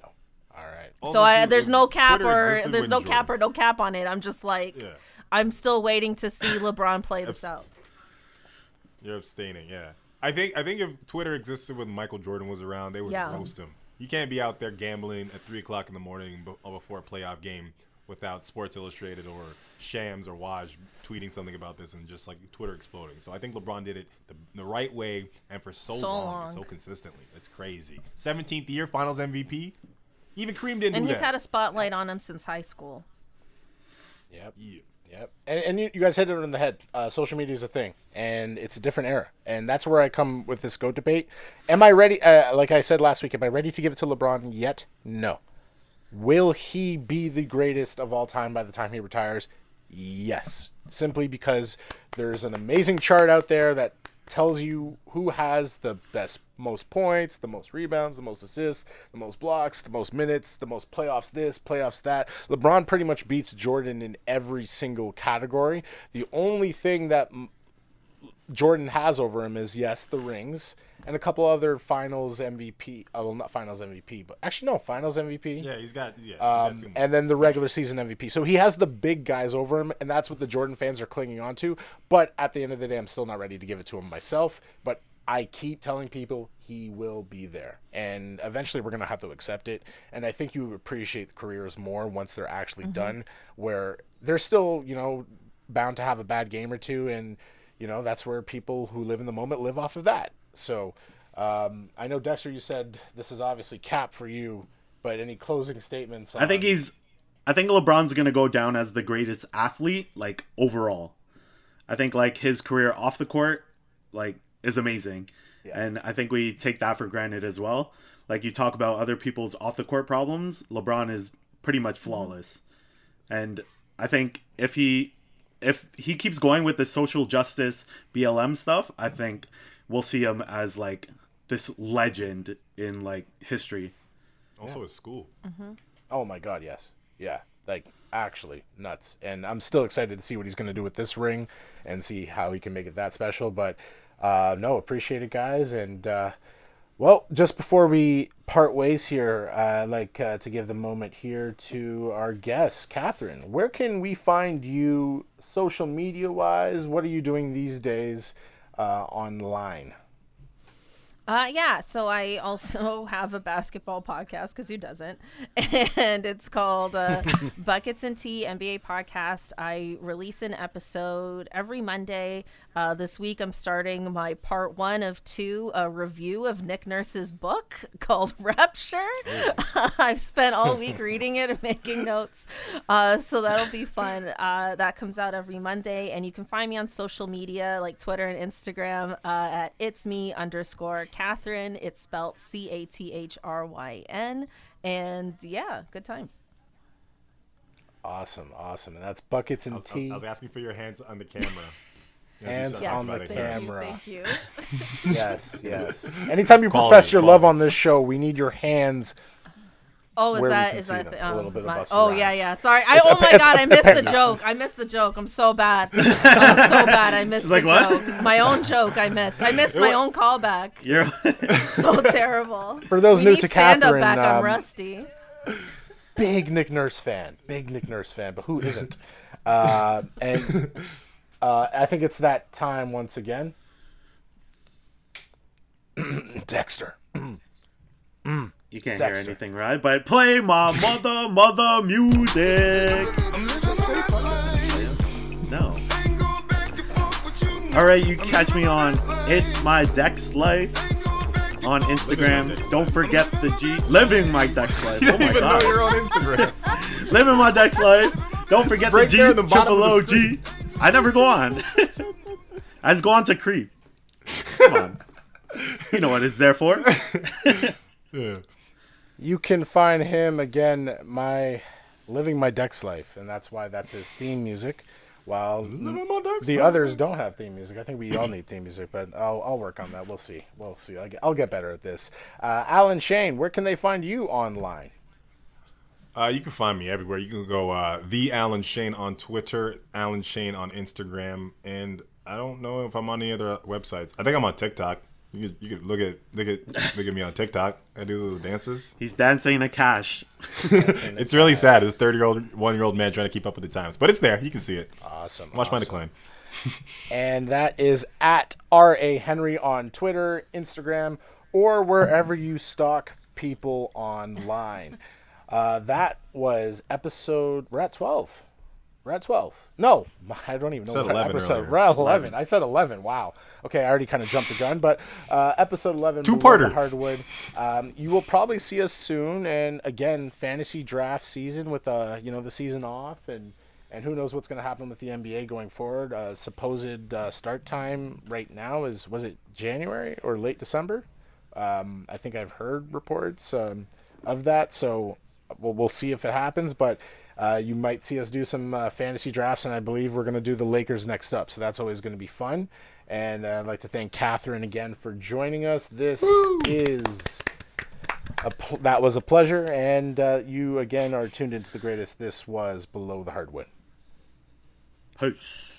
No. All right. So I, there's no cap Twitter or there's no cap or no cap on it. I'm just like, Yeah. I'm still waiting to see LeBron play this Abs- out. You're abstaining, yeah. I think I think if Twitter existed when Michael Jordan was around, they would Yeah. roast him. You can't be out there gambling at three o'clock in the morning be- uh, before a playoff game without Sports Illustrated or Shams or Woj tweeting something about this and just like Twitter exploding. So I think LeBron did it the, the right way and for so, So long, and so consistently. It's crazy. 17th year Finals MVP. Even Kareem didn't And do he's that. had a spotlight on him since high school. Yep. yeah. Yep. And, and you, you guys hit it on the head. Uh, social media is a thing, and it's a different era, and that's where I come with this goat debate. Am I ready? Uh, like I said last week, am I ready to give it to LeBron yet? No. Will he be the greatest of all time by the time he retires? Yes. Simply because there's an amazing chart out there that tells you who has the best, most points, the most rebounds, the most assists, the most blocks, the most minutes, the most playoffs this, playoffs that. LeBron pretty much beats Jordan in every single category. The only thing that Jordan has over him is yes, the rings and a couple other Finals MVP. Oh, well, not Finals MVP, but actually no, Finals MVP. Yeah, he's got yeah. he's Um, got two more. and then the regular season MVP. So he has the big guys over him, and that's what the Jordan fans are clinging on to. But at the end of the day, I'm still not ready to give it to him myself. But I keep telling people he will be there, and eventually we're gonna have to accept it. And I think you appreciate the careers more once they're actually done, where they're still, you know, bound to have a bad game or two, and you know that's where people who live in the moment live off of that. So. Um, I know Dexter, you said this is obviously cap for you, but any closing statements? I think he's. I think LeBron's gonna go down as the greatest athlete, like overall. I think like his career off the court, like is amazing, and I think we take that for granted as well. Like you talk about other people's off the court problems, LeBron is pretty much flawless, and I think if he if he keeps going with the social justice BLM stuff, I think we'll see him as like this legend in like history. also his school. Oh my god, yes. Yeah. Like actually nuts. And I'm still excited to see what he's going to do with this ring and see how he can make it that special, but uh no, appreciate it guys and uh well, just before we part ways here, uh, I'd like uh, to give the moment here to our guest, Catherine. Where can we find you social media wise? What are you doing these days uh, online? Uh, yeah, so I also have a basketball podcast because who doesn't? And it's called uh, Buckets and Tea NBA Podcast. I release an episode every Monday. Uh, this week I'm starting my part one of two, a review of Nick Nurse's book called Rapture. I've spent all week reading it and making notes. Uh, so that'll be fun. Uh, that comes out every Monday. And you can find me on social media like Twitter and Instagram uh, at it's me underscore Cathryn. It's spelled C A T H R Y N. And yeah, good times. Awesome, awesome. And that's Buckets and I was, I was- Tea. I was asking for your hands on the camera. As Hands Yes, on the about it. you, camera. Thank you. yes, yes. Anytime you Quality, profess your love on this show, we need your hands Oh, is Where we that can is see that them, a little bit my- Busta Oh yeah, yeah. Sorry. I It's oh a- my god, I missed the joke. I missed the joke. I'm so bad. I'm so bad. I missed She's the like, what? joke. My own joke. I missed. I missed my own callback. You're So terrible. For those we new need to stand up Cathryn, back I'm Rusty. big Nick Nurse fan, big Nick Nurse fan, but who isn't? Uh, and uh, I think it's that time once again. Dexter. You can't Dexter. hear anything, right? But play my mother, mother music. No. All right, you catch me on It's My Dex Life on Instagram. Don't forget the G. Living my Dex Life. You Oh didn't my even god. know you're on Instagram. Living my Dex Life. Don't forget the G. the bottom triple of the G. I never go on. I just go on to creep. Come on. You know what it's there for. yeah. You can find him again, my living my Dex life, and that's why that's his theme music. While the others don't have theme music, I think we all need theme music, but I'll, I'll work on that. We'll see. We'll see. I'll get, I'll get better at this. Uh, Alan Shane, where can they find you online? Uh, you can find me everywhere. You can go uh, the Alan Shane on Twitter, Alan Shane on Instagram, and I don't know if I'm on any other websites. I think I'm on TikTok. You could, you could look at look at look at me on TikTok. I do those dances. He's dancing in a cash. It's really sad. This 30 year old, one year old man trying to keep up with the times, but it's there. You can see it. Awesome. Watch my decline. and that is at R.A. Henry on Twitter, Instagram, or wherever you stalk people online. Uh, that was episode. We're at 12. We're at 12. No, I don't even know Said what 11 episode. earlier. We're at 11. I said 11. Wow. Okay, I already kind of jumped the gun, but uh, episode 11. Two-parter. Hardwood. Um, you will probably see us soon, and again, fantasy draft season with uh, you know the season off, and and who knows what's going to happen with the NBA going forward. Uh, supposed uh, start time right now is was it January or late December? Um, I think I've heard reports um, of that, so we'll, we'll see if it happens. But uh, you might see us do some uh, fantasy drafts, and I believe we're going to do the Lakers next up. So that's always going to be fun. And uh, I'd like to thank Cathryn again for joining us. This is a pl- that was a pleasure, and uh, you again are tuned into the greatest. This was below the hardwood. Peace.